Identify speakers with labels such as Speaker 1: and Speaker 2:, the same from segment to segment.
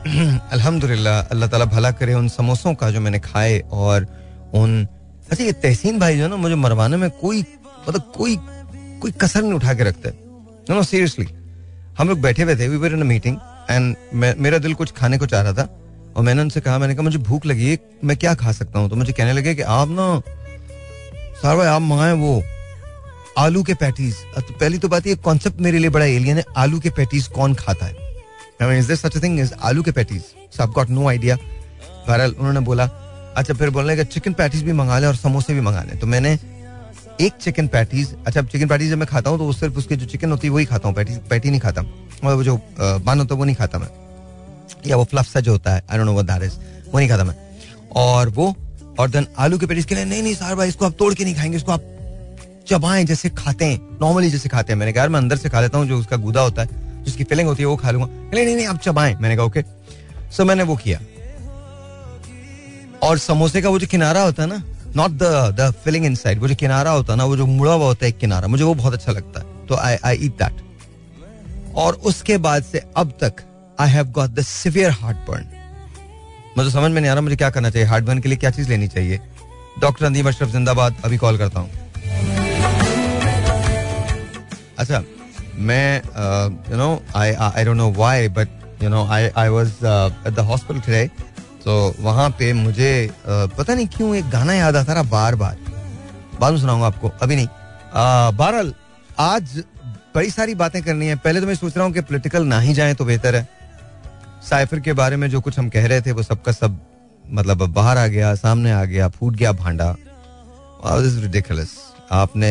Speaker 1: अल्लाह भला करे उन समोसों का जो मैंने खाए और उन अच्छा ये तहसीन भाई जो है ना, मुझे मरवाने में कोई मतलब कोई कोई कसर नहीं उठा के रखते। नो नो सीरियसली हम लोग बैठे हुए थे we were in meeting and मेरा दिल कुछ खाने को चाह रहा था और मैंने उनसे कहा मैंने कहा मुझे भूख लगी है मैं क्या खा सकता हूँ? तो मुझे कहने लगे कि आप ना सार भाई आप मंगाए वो आलू के पैटीज तो पहली तो बात ये कॉन्सेप्ट मेरे लिए बड़ा एलियन है आलू के पैटीज कौन खाता है? I mean, is there such a thing as आलू के patties so I've got no idea. बहरहाल उन्होंने बोला अच्छा फिर बोलने का चिकन पैटीज भी मंगा लें और समोसे भी मंगा लें। तो मैंने एक चिकन पैटीज अच्छा चिकन पैटीज जब मैं खाता हूँ तो सिर्फ़ उसके जो चिकन होती है, वही खाता हूँ पैटी पैटी नहीं खाता। मतलब वो जो बन होता है, वो नहीं खाता मैं। या वो फ्लफ सा जो होता है I don't know that is वो नहीं खाता मैं। और वो, और देन आलू के पैटीज के लिए, नहीं नहीं, सार भाई, इसको आप तोड़ के नहीं खाएँगे, इसको आप चबाएँ जैसे खाते हैं नॉर्मली जैसे खाते हैं। मैंने कहा मैं अंदर से खा लेता हूँ, जो उसका गुदा होता है, जिसकी फिलिंग होती है, वो खा लूँगा। नहीं नहीं नहीं, आप चबाएँ। मैंने कहा ओके सो मैंने वो किया। और समोसे का वो जो किनारा होता है ना not the the filling inside वो जो किनारा होता है ना, वो जो मुड़ा हुआ होता है एक किनारा, मुझे वो बहुत अच्छा लगता है। तो आई आई ईट दैट और उसके बाद से अब तक I have got the severe heartburn मुझे समझ में नहीं आ रहा मुझे क्या करना चाहिए। हार्ट बर्न के लिए क्या चीज़ लेनी चाहिए? डॉक्टर अंदीम अशरफ जिंदाबाद अभी कॉल करता हूँ। अच्छा मैं you know I I don't know why but you know I I was at the hospital today तो वहाँ पे मुझे पता नहीं क्यों एक गाना याद आता रहा बार बार बाद में सुनाऊँगा आपको, अभी नहीं। बहरहाल, आज बड़ी सारी बातें करनी है। पहले तो मैं सोच रहा हूँ कि पॉलिटिकल ना ही जाए तो बेहतर है। साइफर के बारे में जो कुछ हम कह रहे थे, वो सबका सब मतलब बाहर आ गया, सामने आ गया, फूट गया भांडा। रिडिकुलस आपने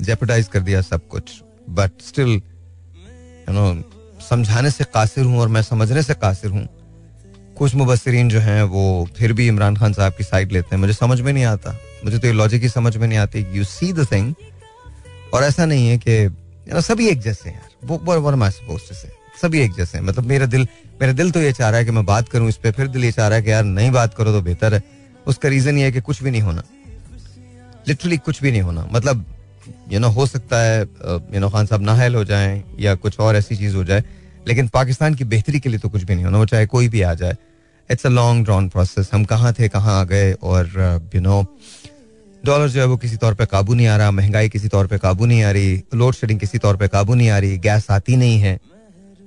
Speaker 1: जेपटाइज कर दिया सब कुछ। बट स्टिल यू नो समझाने से कासिर हूँ और मैं समझने से कासिर हूँ। कुछ मुबसरीन जो हैं, वो फिर भी इमरान खान साहब की साइड लेते हैं। मुझे समझ में नहीं आता। मुझे तो ये लॉजिक ही समझ में नहीं आती। यू सी द थिंग और ऐसा नहीं है कि सभी एक जैसे हैं यार। से सभी एक जैसे हैं। मतलब मेरा दिल मेरा दिल तो ये चाह रहा है कि मैं बात करूँ इस पर फिर दिल ये चाह रहा है कि यार नहीं बात करो तो बेहतर है। उसका रीजन ये है कि कुछ भी नहीं होना। लिटरली कुछ भी नहीं होना। मतलब यू नो हो सकता है यू नो खान साहब नाहल हो जाए या कुछ और ऐसी चीज़ हो जाए। लेकिन पाकिस्तान की बेहतरी के लिए तो कुछ भी नहीं होना, वो चाहे कोई भी आ जाए। It's a long drawn process हम कहाँ थे, कहाँ आ गए और यू नो डॉलर जो है वो किसी तौर पे काबू नहीं आ रहा, महँगाई किसी तौर पे काबू नहीं आ रही लोड शेडिंग किसी तौर पे काबू नहीं आ रही गैस आती नहीं है।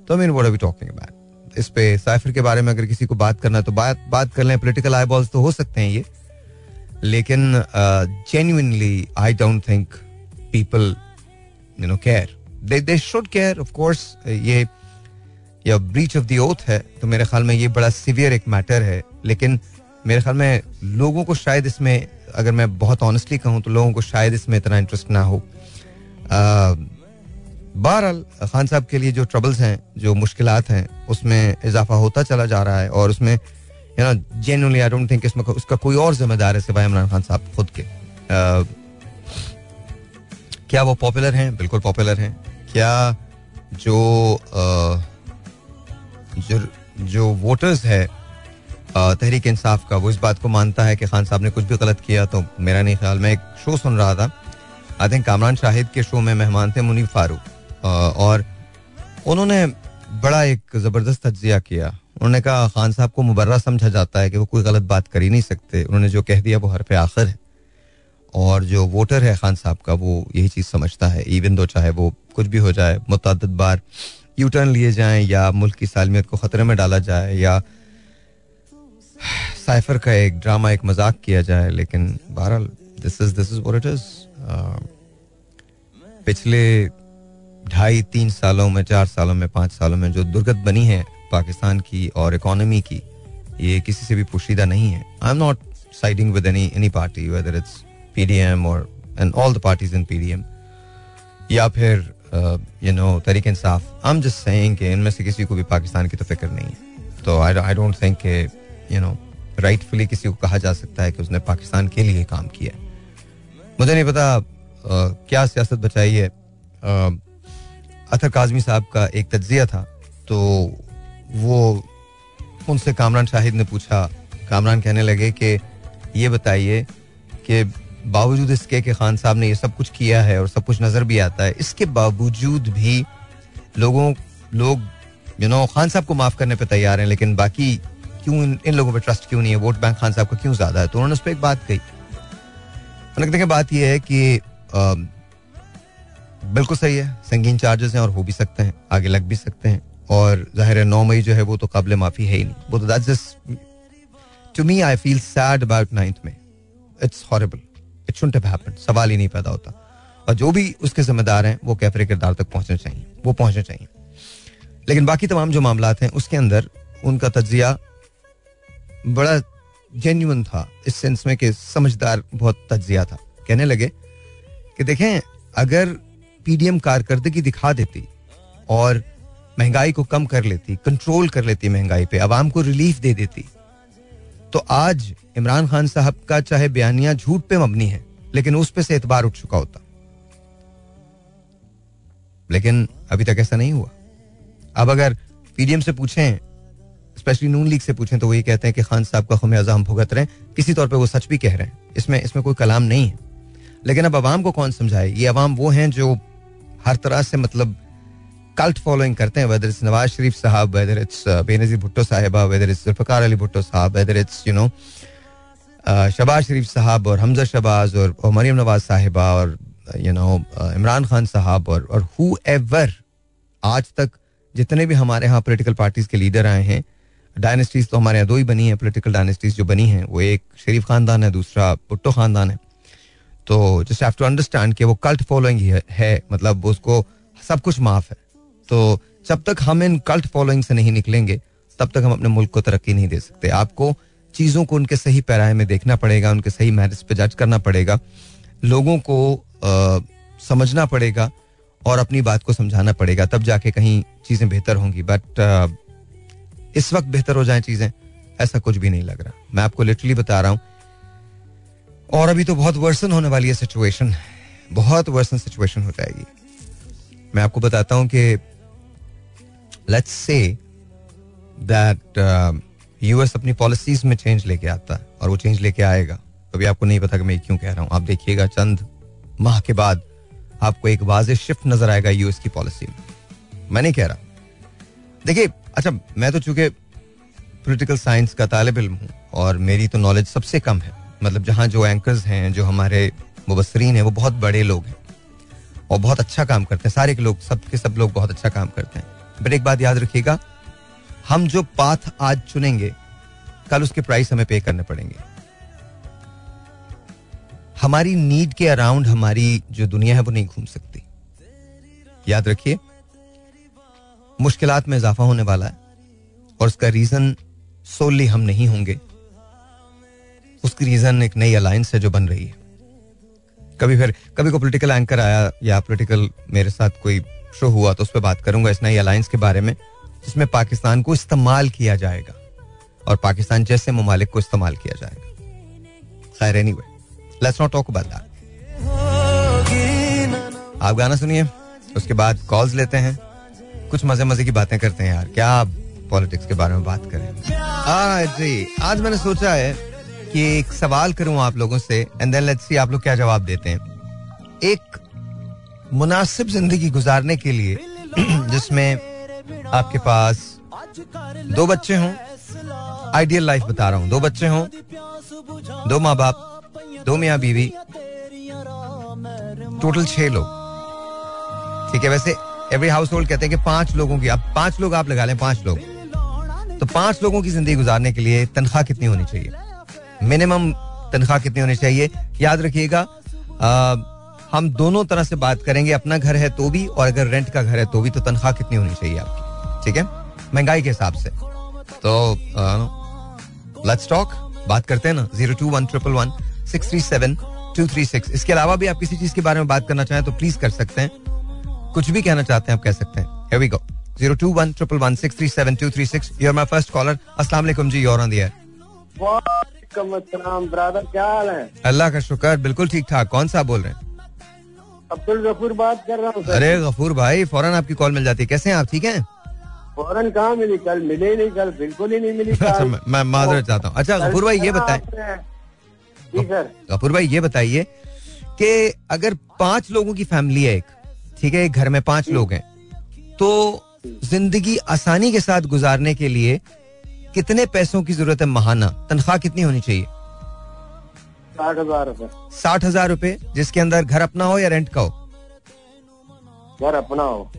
Speaker 1: तो मीन वोट अभी टॉकिंग अबाउट इस पे साइफर के बारे में अगर किसी को बात करना तो बात बात कर लें। पोलिटिकल आई बॉल्स तो हो सकते हैं ये। लेकिन genuinely I don't think people you know care they they should care of course ये या ब्रीच ऑफ़ द ओथ है तो मेरे ख्याल में ये बड़ा सीवियर एक मैटर है। लेकिन मेरे ख्याल में लोगों को शायद इसमें अगर मैं बहुत ऑनेस्टली कहूँ तो लोगों को शायद इसमें इतना इंटरेस्ट ना हो। बहरहाल खान साहब के लिए जो ट्रबल्स हैं जो मुश्किल हैं उसमें इजाफा होता चला जा रहा है और उसमें you know I don't think इसमें उसका कोई और जिम्मेदार है सिवाय इमरान खान साहब खुद के। uh, क्या वो पॉपुलर हैं? बिल्कुल पॉपुलर हैं। क्या जो uh, जो वोटर्स है तहरीक इंसाफ का, वो इस बात को मानता है कि खान साहब ने कुछ भी गलत किया तो मेरा नहीं ख्याल, मैं एक शो सुन रहा था। आई थिंक कामरान शाहिद के शो में मेहमान थे मुनीफ फारूक। और उन्होंने बड़ा एक ज़बरदस्त तजिया किया। उन्होंने कहा, खान साहब को मुबर्रा समझा जाता है कि वो कोई गलत बात कर ही नहीं सकते। उन्होंने जो कह दिया, वो हर पे आखिर है। और जो वोटर है खान साहब का, वो यही चीज़ समझता है। इवन दो चाहे वो कुछ भी हो जाए मुतद बार यू टर्न लिए जाएँ या मुल्क की सालमियत को खतरे में डाला जाए या साइफर का एक ड्रामा एक मज़ाक किया जाए, लेकिन बहरहाल this is this is it is पिछले ढाई, तीन सालों में, चार सालों में, पाँच सालों में जो दुर्गत बनी है पाकिस्तान की और इकोनॉमी की, ये किसी से भी पोशीदा नहीं है। I am not siding with any any party whether it's PDM और and all the parties in PDM या फिर you know Tehreek-e-Insaf I am just saying कि इनमें से किसी को भी पाकिस्तान की तो फ़िक्र नहीं है। तो आई आई डोंट थिंक के यू नो राइटफुली किसी को कहा जा सकता है कि उसने पाकिस्तान के लिए काम किया मुझे नहीं पता uh, क्या सियासत बचाई है। अतर काजमी साहब का एक तजिया था तो वो उनसे कामरान शाहिद ने पूछा। कामरान कहने लगे कि ये बताइए कि बावजूद इसके कि खान साहब ने ये सब कुछ किया है और सब कुछ नज़र भी आता है इसके बावजूद भी लोगों लोग यू नो खान साहब को माफ़ करने पे तैयार हैं लेकिन बाकी क्यों इन, इन लोगों पर ट्रस्ट क्यों नहीं है? वोट बैंक खान साहब का क्यों ज़्यादा है? तो उन्होंने उस पर एक बात कही। उन्होंने देखिए बात यह है कि बिल्कुल सही है संगीन चार्जेस हैं और हो भी सकते हैं आगे लग भी सकते हैं और ज़ाहिर है नौ मई जो है वो तो काबिल माफ़ी है ही नहीं। वो तो that's just to me I feel sad about ninth में it's horrible it have happened सवाल ही नहीं पैदा होता। और जो भी उसके जिम्मेदार हैं, वो कैफरे किरदार तक पहुँचने चाहिए। वो पहुँचने चाहिए। लेकिन बाकी तमाम जो मामला हैं, उसके अंदर उनका तजिया बड़ा जेन्यून था। इस सेंस में कि समझदार बहुत तजिया था। कहने लगे कि देखें, अगर पीडीएम कारकर्दगी दिखा देती और महँगाई को कम कर लेती कंट्रोल कर लेती महँगाई पे, आवाम को रिलीफ दे देती तो आज इमरान खान साहब का चाहे बयानिया झूठ पे मबनी है, लेकिन उस पे से एतबार उठ चुका होता। लेकिन अभी तक ऐसा नहीं हुआ। अब अगर पीडीएम से पूछें स्पेशली नून लीग से पूछें तो वो ये कहते हैं कि खान साहब का खमियाजा हम भुगत रहे हैं। किसी तौर पे वो सच भी कह रहे हैं। इसमें इसमें कोई कलाम नहीं है। लेकिन अब अवाम को कौन समझाए? ये अवाम वो हैं जो हर तरह से मतलब कल्ट फॉलोइंग करते हैं वेदर इट्स नवाज़ शरीफ साहब weather it's Benazir Bhutto Sahiba whether it's Zulfikar Ali Bhutto Sahab whether it's you know Shahbaz Sharif Sahab और हमजा शबाज और, मरियम नवाज़ साहिबा और यू नो इमरान खान साहब और और हु एवर आज तक जितने भी हमारे यहाँ पोलिटिकल पार्टीज़ के लीडर आए हैं डायनेस्टीज तो हमारे यहाँ दो ही बनी है पोलिटिकल डायनेस्टीज जो बनी हैं वो एक शरीफ खानदान है दूसरा भुट्टो खानदान है। तो जस्ट हैव टू अंडरस्टैंड कि वो कल्ट फॉलोइंग है मतलब उसको सब कुछ माफ़ है। तो जब तक हम इन कल्ट फॉलोइंग से नहीं निकलेंगे तब तक हम अपने मुल्क को तरक्की नहीं दे सकते। आपको चीज़ों को उनके सही पैराए में देखना पड़ेगा उनके सही मैरिज पे जज करना पड़ेगा लोगों को आ, समझना पड़ेगा और अपनी बात को समझाना पड़ेगा तब जाके कहीं चीज़ें बेहतर होंगी। बट इस वक्त बेहतर हो जाए चीज़ें ऐसा कुछ भी नहीं लग रहा। मैं आपको लिटरली बता रहा हूँ और अभी तो बहुत वर्सन होने वाली है सिचुएशन बहुत वर्सन सिचुएशन हो जाएगी। मैं आपको बताता हूँ कि लेट्स से दैट यूएस अपनी पॉलिसीज़ में चेंज लेके आता है और वो चेंज लेके आएगा। अभी आपको नहीं पता कि मैं क्यों कह रहा हूँ। आप देखिएगा चंद माह के बाद आपको एक वाज शिफ्ट नज़र आएगा यूएस की पॉलिसी में। मैं नहीं कह रहा। देखिए अच्छा मैं तो चूँकि पोलिटिकल साइंस का तालब इम हूँ और मेरी तो नॉलेज सबसे कम है। मतलब जहाँ जो एंकर्स हैं, जो हमारे मुबसरीन हैं, वो बहुत बड़े लोग हैं और बहुत अच्छा काम करते हैं। सारे के लोग सब के सब लोग बहुत अच्छा काम करते हैं। बट एक बात याद रखिएगा, हम जो पाथ आज चुनेंगे, कल उसके प्राइस हमें पे करने पड़ेंगे। हमारी नीड के अराउंड हमारी जो दुनिया है वो नहीं घूम सकती। याद रखिए, मुश्किलात में इजाफा होने वाला है और उसका रीजन सोली हम नहीं होंगे। उसकी रीजन एक नई अलायंस है जो बन रही है। कभी फिर, कभी को पॉलिटिकल एंकर आया या पॉलिटिकल मेरे साथ कोई शो हुआ तो उस पर बात करूँगा इस नई अलायंस के बारे में, जिसमें पाकिस्तान को इस्तेमाल किया जाएगा और पाकिस्तान जैसे ममालिक को इस्तेमाल किया जाएगा। खैर anyway let's not talk about that आप गाना सुनिए, उसके बाद कॉल्स लेते हैं। कुछ मज़े मज़े की बातें करते हैं यार, क्या आप पॉलिटिक्स के बारे में बात करें जी, आज मैंने सोचा है कि एक सवाल करूँ आप लोगों से एंड देन लेट्स सी आप लोग क्या जवाब देते हैं। एक मुनासिब ज़िंदगी गुजारने के लिए जिसमें आपके पास दो बच्चे हों आइडियल लाइफ बता रहा हूँ। दो बच्चे हों, दो माँ बाप दो मियाँ बीवी टोटल छह लोग। ठीक है, वैसे एवरी हाउस होल्ड कहते हैं कि पाँच लोगों की आप पाँच लोग आप लगा लें, पाँच लोग। तो पाँच लोगों की ज़िंदगी गुजारने के लिए तनख्वाह कितनी होनी चाहिए? मिनिमम तनख्वाह कितनी होनी चाहिए? याद रखिएगा हम दोनों तरह से बात करेंगे अपना घर है तो भी और अगर रेंट का घर है तो भी तो तनख्वाह कितनी होनी चाहिए आपकी? ठीक है? महँगाई के हिसाब से। तो लेट्स टॉक बात करते हैं ना। Zero two one triple one six three seven two three six इसके अलावा भी आप किसी चीज़ के बारे में बात करना चाहें तो प्लीज़ कर सकते हैं। कुछ भी कहना चाहते हैं आप कह सकते हैं। Here we go. Zero two one triple one six three seven two three six. You're my first caller. अस्सलाम जी. The
Speaker 2: वालेकुम ब्रदर क्या हाल है?
Speaker 1: अल्लाह का शुक्र बिल्कुल ठीक ठाक। कौन सा बोल रहे हैं?
Speaker 2: अब्दुल गफूर बात कर रहा हूँ
Speaker 1: अरे गफूर भाई फ़ौरन आपकी कॉल मिल जाती है। कैसे हैं आप? ठीक हैं?
Speaker 2: फ़ौरन कहाँ मिली? कल मिले नहीं कल बिल्कुल ही नहीं मिली
Speaker 1: अच्छा मैं- माजरत चाहता हूँ। अच्छा गफूर भाई ये बताए।
Speaker 2: बताएँ जी सर।
Speaker 1: गफूर भाई ये बताइए कि अगर पाँच लोगों की फैमिली है एक ठीक है एक घर में पाँच लोग हैं तो ज़िंदगी आसानी के साथ गुजारने के लिए कितने पैसों की ज़रूरत है? महाना। तनख्वाह कितनी होनी चाहिए?
Speaker 2: साठ हज़ार रूपए।
Speaker 1: साठ हज़ार रुपए जिसके अंदर घर अपना हो या रेंट का हो?
Speaker 2: घर अपना हो।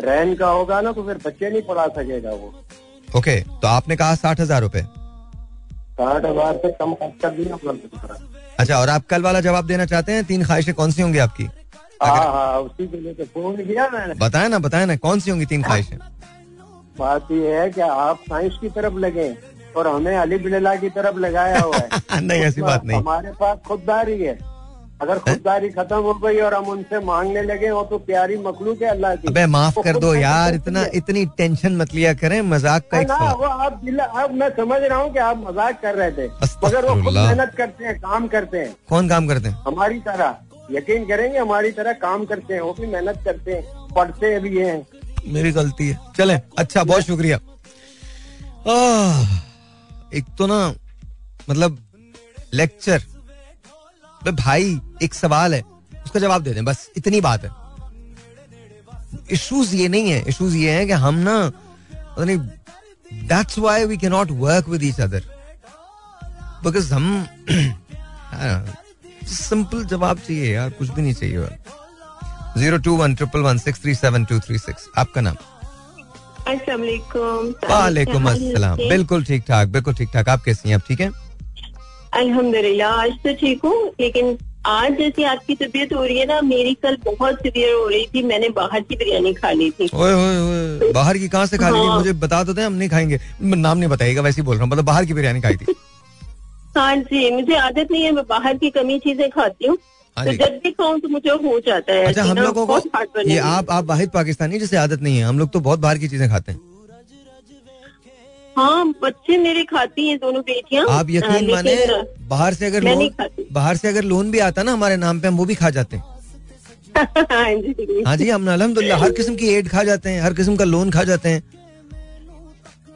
Speaker 2: रेंट का होगा ना तो फिर बच्चे नहीं पढ़ा सकेगा वो।
Speaker 1: ओके okay, तो आपने कहा साठ हज़ार रूपए।
Speaker 2: साठ हज़ार से कम खर्च अपना
Speaker 1: अच्छा और आप कल वाला जवाब देना चाहते हैं? तीन ख्वाहिशें कौन सी होंगी आपकी?
Speaker 2: हाँ हाँ उसी के लिए तो फ़ोन किया मैंने।
Speaker 1: बताए ना बताए ना कौन सी होंगी तीन ख्वाहिशें?
Speaker 2: बात यह है कि आप साइंस की तरफ़ लगे। और हमें अली बिल्ला की तरफ़ लगाया हुआ है।
Speaker 1: नहीं ऐसी बात नहीं।
Speaker 2: हमारे पास खुददारी है। अगर खुददारी खत्म हो गई और हम उनसे मांगने लगे हो तो प्यारी मखलूक है अल्लाह की।
Speaker 1: अबे माफ़
Speaker 2: वो
Speaker 1: कर दो यार इतना इतनी टेंशन मत लिया करें मज़ाक का एक
Speaker 2: ना वो आप अब मैं समझ रहा हूँ कि आप मज़ाक कर रहे थे मगर वो खुद मेहनत करते हैं काम करते हैं।
Speaker 1: कौन काम करते हैं?
Speaker 2: हमारी तरह। यकीन करेंगे हमारी तरह काम करते हैं वो भी मेहनत करते हैं पढ़ते भी हैं।
Speaker 1: मेरी गलती है। चले अच्छा बहुत शुक्रिया। एक तो ना मतलब लेक्चर भाई एक सवाल है, उसका जवाब दे दें, बस, इतनी बात है। इश्यूज़ ये नहीं है इश्यूज़ ये है कि हम ना नहीं that's why we can not work with each other because हम सिंपल जवाब चाहिए यार, कुछ भी नहीं चाहिए। Zero two one triple one six three seven two three six आपका नाम?
Speaker 3: वालेकुम
Speaker 1: वालेकुम अस्सलाम बिल्कुल ठीक ठाक बिल्कुल ठीक ठाक आप कैसी हैं आप ठीक हैं
Speaker 3: अल्हम्दुलिल्लाह आज तो ठीक हूँ लेकिन आज जैसी आपकी तबीयत हो रही है ना मेरी कल बहुत सीवियर हो रही थी मैंने बाहर की बिरयानी खा ली थी
Speaker 1: ओए ओए ओए। बाहर की कहाँ से खा ली थी?
Speaker 3: हाँ।
Speaker 1: मुझे बता दो हम नहीं खाएँगे। नाम नहीं बताइएगा वैसे ही बोल रहा हूँ। मतलब बाहर की बिरयानी खाई थी।
Speaker 3: हाँ जी मुझे आदत नहीं है मैं बाहर की कमी चीज़ें खाती हाँ। तो जब भी खाऊं तो मुझे हो जाता है
Speaker 1: अच्छा हम लोगों को ये आप आप वाहिद पाकिस्तानी जिसे आदत नहीं है हम लोग तो बहुत बाहर की चीज़ें खाते हैं।
Speaker 3: हाँ बच्चे मेरे खाती हैं दोनों बेटियाँ।
Speaker 1: आप
Speaker 3: हाँ,
Speaker 1: यकीन माने बाहर से अगर लोन बाहर से अगर लोन भी आता ना हमारे नाम पे हम वो भी खा जाते हैं।
Speaker 3: हाँ जी
Speaker 1: हाँ। हम अलहमदुल्ला हर किस्म की एड खा जाते हैं हर किस्म का लोन खा जाते हैं।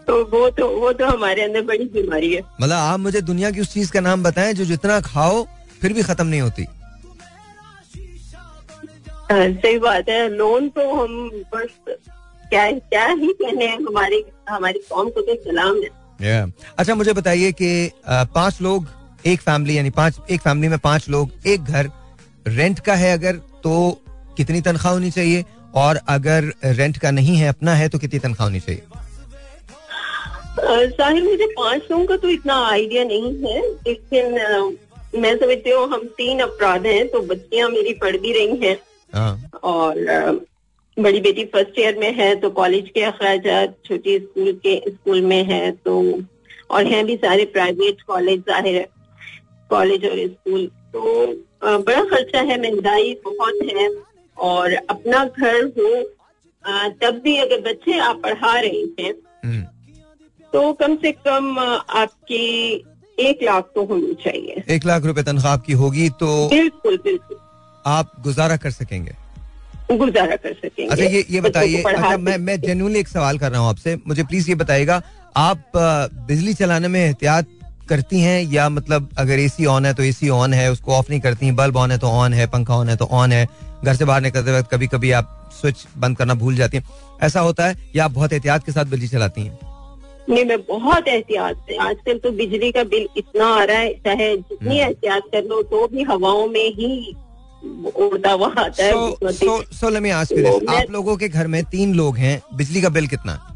Speaker 3: तो वो तो वो तो हमारे अंदर बड़ी बीमारी है।
Speaker 1: मतलब आप मुझे दुनिया की उस चीज़ का नाम बताएँ जो जितना खाओ फिर भी खत्म नहीं होती।
Speaker 3: हाँ, सही बात है। लोन तो हम बस क्या क्या ही कहने हमारी हमारी कौम को तो सलाम है।
Speaker 1: Yeah. अच्छा मुझे बताइए कि पाँच लोग एक फैमिली यानी पाँच एक फैमिली में पाँच लोग एक घर रेंट का है अगर तो कितनी तनख्वाह होनी चाहिए? और अगर रेंट का नहीं है अपना है तो कितनी तनख्वाह होनी चाहिए?
Speaker 3: साहिर मुझे पाँच लोगों का तो इतना आइडिया नहीं है लेकिन मैं समझती हूँ हम तीन अपराध हैं तो बच्चियाँ मेरी पढ़ भी रही हैं
Speaker 1: हाँ।
Speaker 3: और बड़ी बेटी फ़र्स्ट ईयर में है तो कॉलेज के अखराज छोटी स्कूल के स्कूल में है तो और हैं भी सारे प्राइवेट कॉलेज ज़ाहिर है कॉलेज और स्कूल तो बड़ा खर्चा है महँगाई बहुत है और अपना घर हो तब भी अगर बच्चे आप पढ़ा रहे हैं
Speaker 1: हम्म,
Speaker 3: तो कम से कम आपकी एक लाख तो होनी चाहिए।
Speaker 1: एक लाख रुपए तनख्वाह की होगी तो
Speaker 3: बिल्कुल बिल्कुल।
Speaker 1: आप गुजारा कर सकेंगे?
Speaker 3: गुजारा कर सकेंगे।
Speaker 1: अच्छा ये ये बताइए अच्छा मैं मैं जेन्युइनली एक सवाल कर रहा हूँ आपसे। मुझे प्लीज़ ये बताइएगा आप बिजली चलाने में एहतियात करती हैं या मतलब अगर एसी ऑन है तो एसी ऑन है उसको ऑफ़ नहीं करती हैं बल्ब ऑन है तो ऑन है पंखा ऑन है तो ऑन है घर से बाहर निकलते वक्त कभी कभी आप स्विच बंद करना भूल जाती हैं। ऐसा होता है या आप बहुत एहतियात के साथ बिजली चलाती हैं?
Speaker 3: नहीं मैं बहुत एहतियात से आजकल तो बिजली का बिल इतना आ रहा है चाहे जितनी
Speaker 1: हम्म।
Speaker 3: एहतियात कर लो तो भी हवाओं में ही उड़ता हुआ आता है
Speaker 1: so so let me
Speaker 3: ask
Speaker 1: you
Speaker 3: this
Speaker 1: आप लोगों के घर में तीन लोग हैं बिजली का बिल कितना है?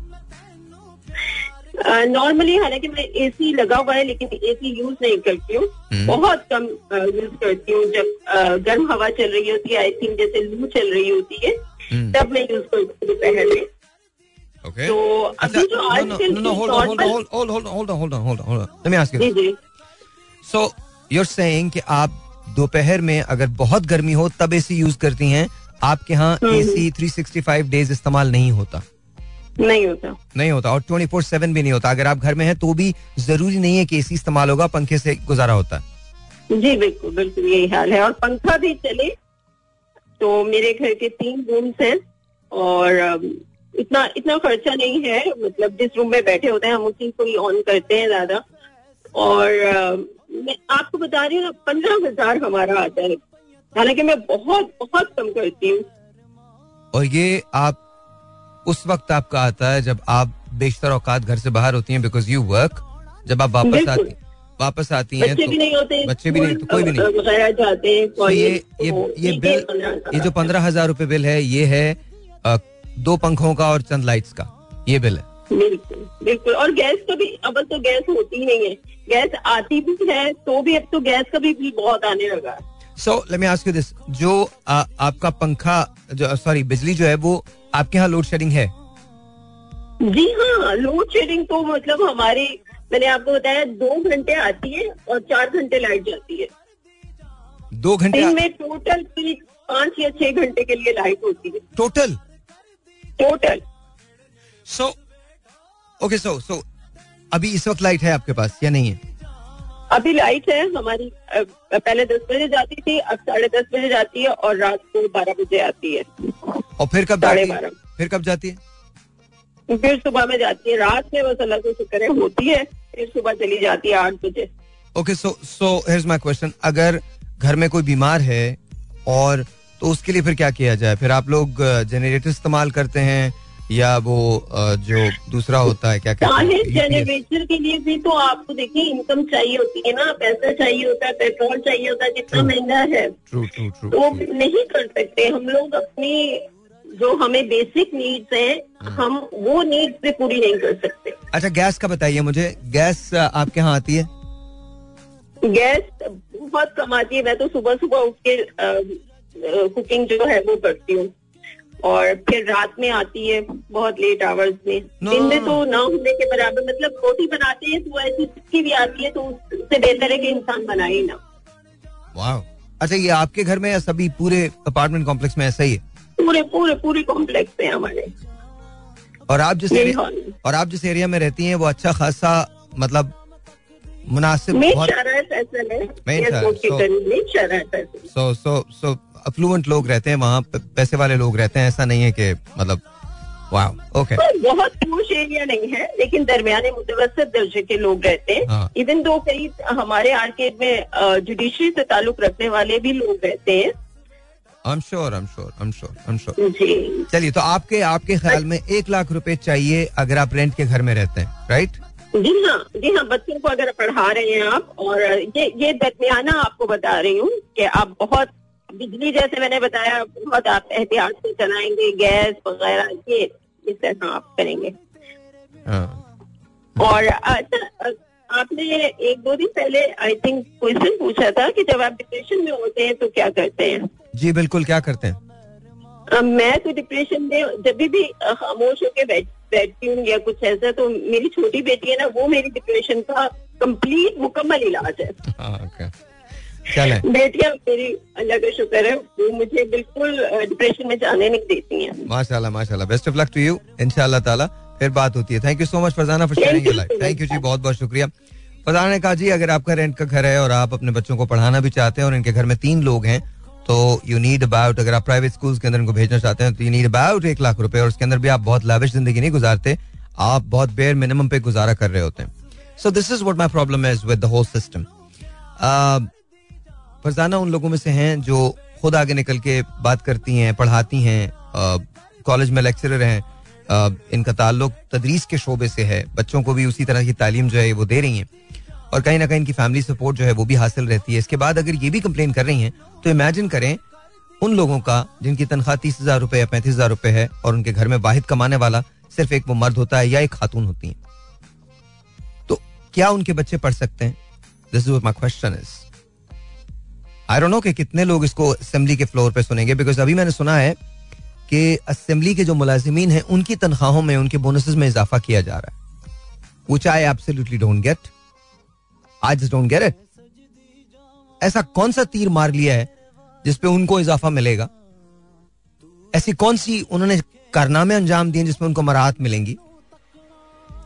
Speaker 3: नॉर्मली हालाँकि मैं एसी लगा हुआ है लेकिन एसी यूज़ नहीं करती हूँ
Speaker 1: हम्म।
Speaker 3: बहुत कम यूज़ करती हूँ जब गर्म हवा चल रही होती है आई थिंक जैसे लू चल रही होती है
Speaker 1: हम्म,
Speaker 3: तब मैं यूज़ करती हूँ दोपहर में
Speaker 1: okay.
Speaker 3: तो
Speaker 1: अच्छा
Speaker 3: जो
Speaker 1: no, no, no, no, hold on, hold on, hold hold hold on, hold on, hold on, hold on, hold on. Let me ask you
Speaker 3: ji
Speaker 1: this.
Speaker 3: Ji
Speaker 1: So you're saying कि आप दोपहर में अगर बहुत गर्मी हो तब एसी यूज़ करती हैं। आपके यहाँ। एसी 365 डेज़ इस्तेमाल नहीं होता।
Speaker 3: नहीं होता।
Speaker 1: नहीं होता और 24 सेवन भी नहीं होता। अगर आप घर में हैं तो भी ज़रूरी नहीं है कि एसी इस्तेमाल होगा पंखे से गुजारा होता है।
Speaker 3: जी बिल्कुल बिल्कुल यही हाल है। और पंखा भी चले तो मेरे घर के तीन रूम्स हैं और इतना इतना खर्चा नहीं है। मतलब जिस रूम में बैठे होते हैं हम उसी को ही ऑन करते हैं ज़्यादा। और मैं आपको बता रही हूँ पंद्रह हज़ार हमारा आता है। हालाँकि मैं बहुत बहुत कम करती हूँ।
Speaker 1: और ये आप उस वक्त आपका आता है जब आप बेशतर औकात घर से बाहर होती हैं बिकॉज़ यू वर्क जब आप वापस। आती वापस आती हैं
Speaker 3: बच्चे भी नहीं होते।
Speaker 1: बच्चे भी नहीं तो कोई भी नहीं।
Speaker 3: जाते हैं
Speaker 1: तो ये ये
Speaker 3: तो
Speaker 1: ये बिल ये जो पंद्रह हज़ार रूपए बिल है ये है दो पंखों का और चंद लाइट्स का। ये बिल है।
Speaker 3: बिल्कुल बिल्कुल। और गैस का भी अब तो गैस होती नहीं है। गैस आती भी है तो भी अब तो गैस का भी बिल बहुत आने लगा।
Speaker 1: So let me ask you this जो आ, आपका पंखा जो सॉरी बिजली जो है वो आपके यहाँ लोड शेडिंग है?
Speaker 3: जी हाँ लोड शेडिंग तो मतलब हमारी मैंने आपको बताया दो घंटे आती है और चार घंटे लाइट जाती है।
Speaker 1: दो घंटे
Speaker 3: दिन में टोटल पाँच या छह घंटे के लिए लाइट होती है।
Speaker 1: Total
Speaker 3: total
Speaker 1: so okay so so अभी इस वक्त लाइट है आपके पास या नहीं है?
Speaker 3: अभी लाइट है हमारी पहले दस बजे जाती थी अब साढ़े दस बजे जाती है और रात को बारह बजे आती है।
Speaker 1: और फिर कब
Speaker 3: साढ़े बारह।
Speaker 1: फिर कब जाती है?
Speaker 3: फिर सुबह में जाती है रात में बस अल्लाह को शुक्र है होती है फिर सुबह चली जाती है आठ बजे।
Speaker 1: Okay so so here's my question अगर घर में कोई बीमार है और तो उसके लिए फिर क्या किया जाए? फिर आप लोग जनरेटर इस्तेमाल करते हैं या वो जो दूसरा होता है क्या कहते हैं?
Speaker 3: जनरेटर के लिए भी तो आपको देखिए इनकम चाहिए होती है ना पैसा चाहिए होता है पेट्रोल चाहिए होता है जितना महँगा है।
Speaker 1: ट्रू ट्रू ट्रू
Speaker 3: तो नहीं कर सकते। हम लोग अपनी जो हमें बेसिक नीड्स हैं हम वो नीड्स भी पूरी नहीं कर सकते।
Speaker 1: अच्छा गैस का बताइए मुझे। गैस आपके यहाँ आती है?
Speaker 3: गैस बहुत कम आती है। मैं तो सुबह सुबह उठ के कुकिंग जो है वो करती हूँ। और फिर रात में आती है बहुत लेट आवर्स में।
Speaker 1: No.
Speaker 3: दिन में तो ना होने के बराबर मतलब रोटी बनाते हैं तो ऐसी की भी आती है तो उससे बेहतर है कि इंसान बनाए ना।
Speaker 1: वाह अच्छा ये आपके घर में या सभी पूरे अपार्टमेंट कॉम्प्लेक्स में ऐसा ही है?
Speaker 3: पूरे पूरे पूरे कॉम्प्लेक्स में हमारे।
Speaker 1: और आप जिस एरिया और आप जिस एरिया में रहती हैं वो अच्छा खासा मतलब मुनासिब
Speaker 3: मेन
Speaker 1: बहुत
Speaker 3: है
Speaker 1: सो सो सो अफ्लुएंट लोग रहते हैं वहाँ पैसे वाले लोग रहते हैं ऐसा नहीं है कि मतलब वाह ओके
Speaker 3: बहुत पूछ एरिया नहीं है लेकिन दरमियाने मुतवसत दर्जे के लोग रहते हैं।
Speaker 1: हाँ।
Speaker 3: इवन दो करीब हमारे आर्केड में जुडिशरी से ताल्लुक रखने वाले भी लोग रहते हैं।
Speaker 1: Sure I am sure I am sure
Speaker 3: जी।
Speaker 1: चलिए तो आपके आपके ख्याल में एक लाख रुपए चाहिए अगर आप रेंट के घर में रहते हैं राइट
Speaker 3: जी हाँ जी हाँ बच्चों को अगर पढ़ा रहे हैं आप और ये ये दरमियाना आपको बता रही हूँ कि आप बहुत बिजली जैसे मैंने बताया बहुत आप एहतियात से चलाएँगे गैस वगैरह ये इस तरह आप करेंगे। और अच्छा आपने एक दो दिन पहले आई थिंक क्वेश्चन पूछा था कि जब आप डिप्रेशन में होते हैं तो क्या करते हैं?
Speaker 1: जी बिल्कुल क्या करते हैं?
Speaker 3: अब मैं तो डिप्रेशन में जब भी खामोश होकर बैठ बैठती हूँ या कुछ ऐसा तो मेरी छोटी बेटी है ना वो मेरी डिप्रेशन का कंप्लीट मुकम्मल इलाज है।
Speaker 1: ओके चलें।
Speaker 3: बेटियाँ मेरी अल्लाह का शुक्र है वो मुझे बिल्कुल डिप्रेशन में जाने नहीं देती हैं।
Speaker 1: माशाल्लाह माशाल्लाह। Best of luck to you इंशाल्लाह ताला। फिर बात होती है। Thank you so much Farzana for sharing your life thank you जी बहुत बहुत शुक्रिया। फरजाना ने कहा जी अगर आपका रेंट का घर है और आप अपने बच्चों को पढ़ाना भी चाहते हैं और इनके घर में तीन लोग हैं तो यू नीड अबाउट अगर आप प्राइवेट स्कूल्स के अंदर इनको भेजना चाहते हैं तो यू नीड अबाउट एक लाख रुपए और उसके अंदर भी आप बहुत लाविश ज़िंदगी नहीं गुजारते। आप बहुत बेयर मिनिमम पे गुजारा कर रहे होते हैं। So this is what my problem is with the whole system Farzana उन लोगों में से हैं जो खुद आगे निकल के बात करती हैं, पढ़ाती हैं कॉलेज में लेक्चरर हैं। इनका ताल्लुक तदरीस के शोबे से है। बच्चों को भी उसी तरह की तालीम जो है वो दे रही हैं। और कहीं ना कहीं इनकी फैमिली सपोर्ट जो है वो भी हासिल रहती है। इसके बाद अगर ये भी कंप्लेन कर रही हैं तो इमेजिन करें, उन लोगों का, जिनकी तनख्वाह तीस हज़ार रुपये या पैंतीस हज़ार रुपये है, और उनके घर में वाहिद कमाने वाला सिर्फ़ एक वो मर्द होता है या एक खातून होती है। तो क्या उनके बच्चे पढ़ सकते हैं? This is my question is I don't know कि कितने लोग इसको असेंबली के फ्लोर पे सुनेंगे बिकॉज़ अभी मैंने सुना है कि असेंबली के जो मुलाजिमीन हैं, उनकी तनख्वाहों में, उनके बोनसेस में इजाफा किया जा रहा है which I absolutely don't get I just don't get it ऐसा कौन सा तीर मार लिया है, जिसपे उनको इजाफा मिलेगा? ऐसी कौन सी उन्होंने कारनामे अंजाम दिए जिसमें उनको मराहत मिलेंगी?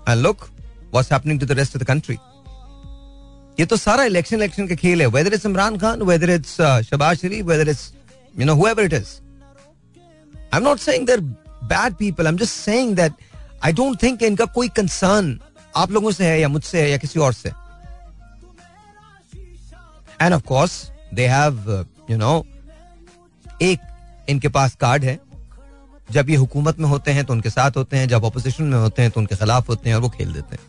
Speaker 1: And look happening to the rest of the country ये तो सारा इलेक्शन इलेक्शन का खेल है। Whether it's Imran Khan whether it's Shahbaz Sharif whether it's you know however it is I am not saying they're bad people I am just saying that I don't think इनका कोई concern आप लोगों से है या मुझसे है या किसी और से। And of course they have you know एक इनके पास कार्ड है। जब ये हुकूमत में होते हैं तो उनके साथ होते हैं। जब अपोजिशन में होते हैं तो उनके खिलाफ होते हैं और वो खेल देते हैं।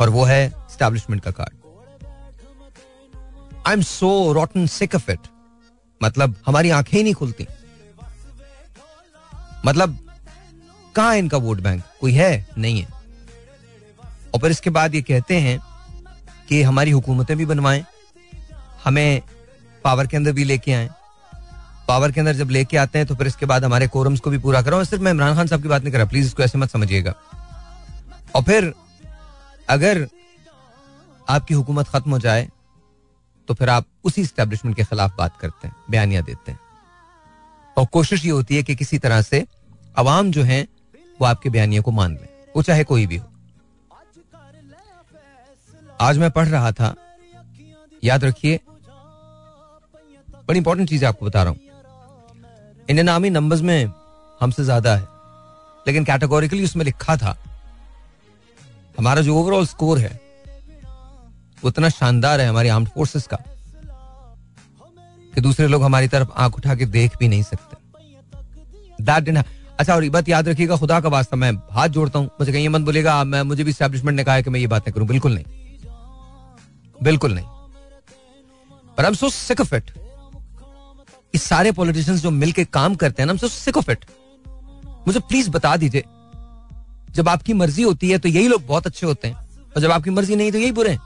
Speaker 1: और वो है स्टैब्लिशमेंट का card I am so rotten sick of it मतलब हमारी आँखें ही नहीं खुलती। मतलब कहा इनका वोट बैंक कोई है? नहीं है। और फिर इसके बाद ये कहते हैं कि हमारी हुकूमतें भी बनवाएँ, हमें पावर के अंदर भी लेके आए। पावर के अंदर जब लेके आते हैं तो फिर इसके बाद हमारे कोरम्स को भी पूरा करो सिर्फ़ मैं इमरान खान साहब की बात नहीं कर रहा प्लीज़ इसको ऐसे मत समझिएगा। और फिर, अगर आपकी हुकूमत खत्म हो जाए तो फिर आप उसी स्टैब्लिशमेंट के खिलाफ बात करते हैं, बयानियाँ देते हैं। और कोशिश ये होती है कि किसी तरह से अवाम जो है, वो आपके बयानियों को मान लें, वो चाहे कोई भी हो। आज मैं पढ़ रहा था, याद रखिए, बड़ी इंपॉर्टेंट चीज़ आपको बता रहा हूँ। इंडियन आर्मी नंबर्स में हमसे ज़्यादा है, लेकिन कैटेगोरिकली उसमें लिखा था। हमारा जो ओवरऑल स्कोर है उतना शानदार है हमारी आर्म्ड फोर्सेस का कि दूसरे लोग हमारी तरफ़ आँख उठा के देख भी नहीं सकते। अच्छा और ये बात याद रखिएगा, खुदा का वास्ता मैं हाथ जोड़ता हूँ। मुझे कहीं मत बोलेगा मैं मुझे भी स्टैब्लिशमेंट ने कहा है कि मैं ये बातें करूँ। बिल्कुल नहीं। बिल्कुल नहीं। पर एम सो सिक इस सारे पॉलिटिशियंस जो मिलके काम करते हैं ना सो सिक मुझे प्लीज़ बता दीजिए। जब आपकी मर्ज़ी होती है तो यही लोग बहुत अच्छे होते हैं, और जब आपकी मर्ज़ी नहीं तो यही बुरे हैं।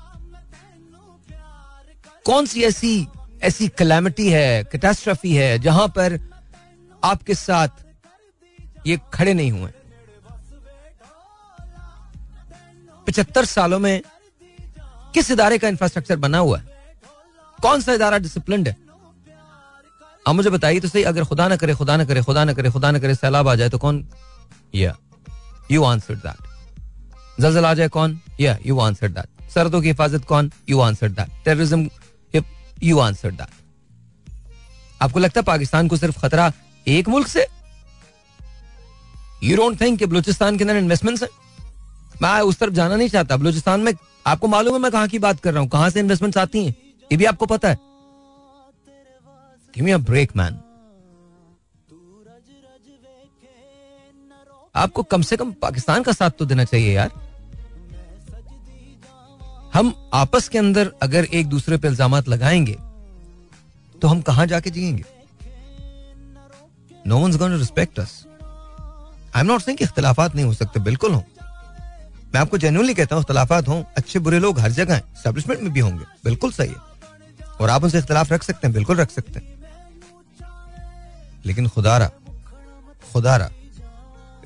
Speaker 1: कौन सी ऐसी ऐसी कलैमिटी है कैटास्ट्रफी है, जहाँ पर आपके साथ ये खड़े नहीं हुए? पचहत्तर सालों में किस इदारे का इंफ्रास्ट्रक्चर बना हुआ है? कौन सा इदारा डिसिप्लिन है? आप मुझे बताइए तो सही, अगर खुदा ना करे, खुदा ना करे, खुदा ना करे, खुदा ना करे सैलाब आ जाए तो कौन? या यू आंसर दैट जलजल आ जाए कौन? या यू आंसर दैट सरहदों की हिफाजत कौन? You answer that terrorism you answer that आपको लगता है पाकिस्तान को सिर्फ़ खतरा एक मुल्क से? यू डोंट थिंक बलूचिस्तान के अंदर इन्वेस्टमेंट है? मैं उस तरफ़ जाना नहीं चाहता। बलूचिस्तान में आपको मालूम है मैं कहाँ की बात कर रहा हूँ? कहाँ से इन्वेस्टमेंट आती हैं? ये भी आपको पता है। Give me a break man आपको कम से कम पाकिस्तान का साथ तो देना चाहिए यार। हम आपस के अंदर अगर एक दूसरे पे इल्ज़ाम लगाएँगे तो हम कहाँ जाके जिएँगे? No one respect us I am not saying कि इख्तिलाफात नहीं हो सकते, बिल्कुल हो। मैं आपको जेन्युइनली कहता हूँ, इख्तिलाफात हों, अच्छे बुरे लोग हर जगह स्टैब्लिशमेंट में भी होंगे, बिल्कुल सही है। और आप उनसे इख्तिलाफ रख सकते हैं, बिल्कुल रख सकते हैं। लेकिन खुदारा खुदारा,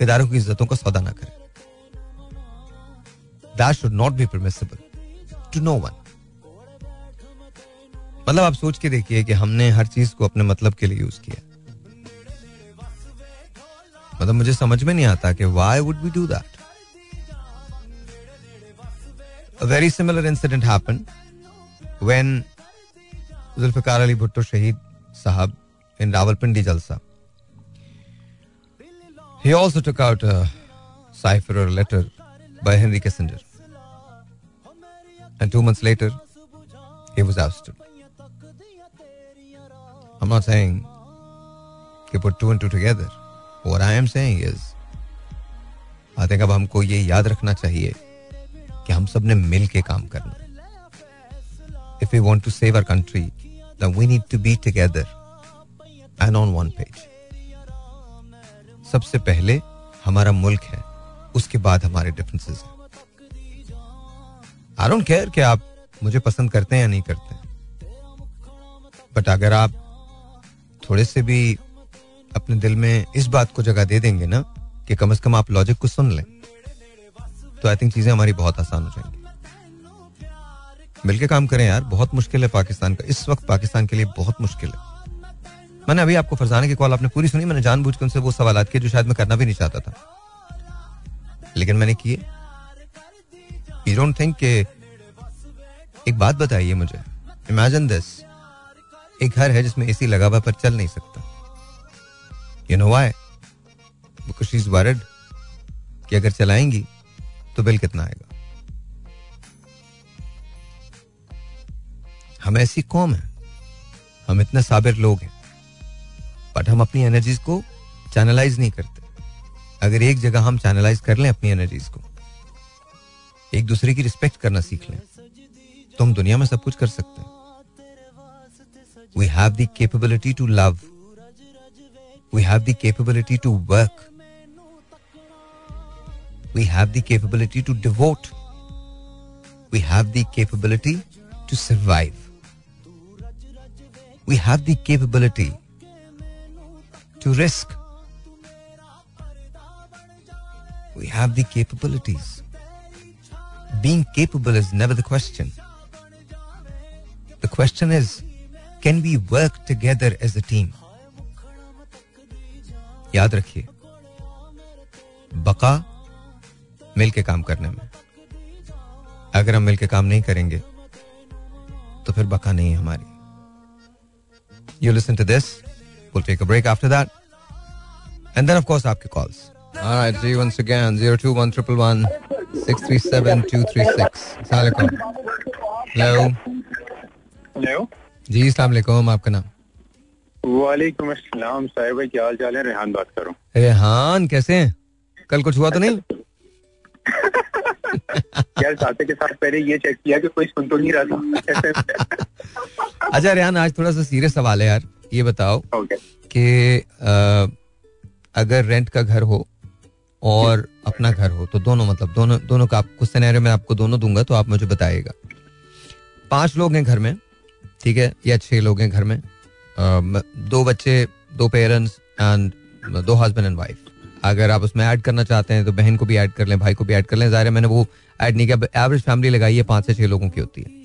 Speaker 1: इदारों की इज्जतों का सौदा ना करें। That should not be permissible to no one मतलब आप सोच के देखिए कि हमने हर चीज़ को अपने मतलब के लिए यूज़ किया। मतलब मुझे समझ में नहीं आता कि why would be do that very similar incident happen when Zulfikar Ali Bhutto Shaheed Sahab in Rawalpindi jalsa he also took out cipher और letter by Henry Kissinger And two months later, he was ousted. I'm not saying he put two and two together. What I am saying is, I think अब हमको ये याद रखना चाहिए कि हम सबने मिल के काम करना if we want to save our country then we need to be together and on one page सबसे पहले हमारा मुल्क है उसके बाद हमारे डिफरेंसेस हैं आई डोंट केयर कि आप मुझे पसंद करते हैं या नहीं करते बट अगर आप थोड़े से भी अपने दिल में इस बात को जगह दे देंगे ना कि कम से कम आप लॉजिक को सुन लें तो आई थिंक चीज़ें हमारी बहुत आसान हो जाएँगी। मिलके काम करें यार, बहुत मुश्किल है पाकिस्तान का। इस वक्त पाकिस्तान के लिए बहुत मुश्किल है। मैंने अभी आपको फरजाने की कॉल आपने पूरी सुनी, मैंने जानबूझ के उनसे वो सवाल किए जो शायद मैं करना भी नहीं चाहता था। लेकिन मैंने किए। यू डोंट थिंक के एक बात बताइए मुझे। इमेजिन दिस एक घर है जिसमें एसी लगा हुआ पर चल नहीं सकता। You know why because is worried कि अगर चलाएँगी तो बिल कितना आएगा। हम ऐसी कौम है। हम इतने साबिर लोग हैं। बट हम अपनी एनर्जीज को चैनलाइज नहीं करते। अगर एक जगह हम चैनलाइज कर लें अपनी एनर्जीज को एक दूसरे की रिस्पेक्ट करना सीख लें। तो हम दुनिया में सब कुछ कर सकते हैं। We have the capability to love we have the capability to work we have the capability to devote we have the capability to survive we have the capability to risk. We have the capabilities. Being capable is never the question. The question is, can we work together as a team? याद रखिए बका मिल के काम करने में अगर हम मिल के काम नहीं करेंगे तो फिर बका नहीं है हमारी You listen to this. We'll take a break after that. And then, of course, आपके calls. All right, see you once again. 021 637 236. Assalamualaikum. Hello.
Speaker 4: Hello
Speaker 1: जी अस्सलाम वालेकुम आपका नाम?
Speaker 4: वालेकुम अस्सलाम साहिब भाई क्या हाल चाल है? रेहान बात कर। रहा
Speaker 1: रेहान कैसे हैं? कल कुछ हुआ तो नहीं?
Speaker 4: यार साथे के साथ पहले ये चेक किया कि कोई सुन तो नहीं रहा था।
Speaker 1: अच्छा रेहान आज थोड़ा सा सीरियस सवाल है यार ये बताओ
Speaker 4: ओके
Speaker 1: कि अगर रेंट का घर हो और अपना घर हो तो दोनों मतलब दोनों दोनों का आप, कुछ सिनेरियो में आपको दोनों दूँगा तो आप मुझे बताइएगा। पाँच लोग हैं घर में, ठीक है, या छह लोग हैं घर में दो बच्चे, दो पेरेंट्स एंड दो हस्बैंड एंड वाइफ अगर आप उसमें ऐड करना चाहते हैं तो बहन को भी ऐड कर लें, भाई को भी ऐड कर लें। ज़ाहिर मैंने वो ऐड नहीं किया एवरेज फैमिली लगाई है पाँच से छह लोगों की होती है।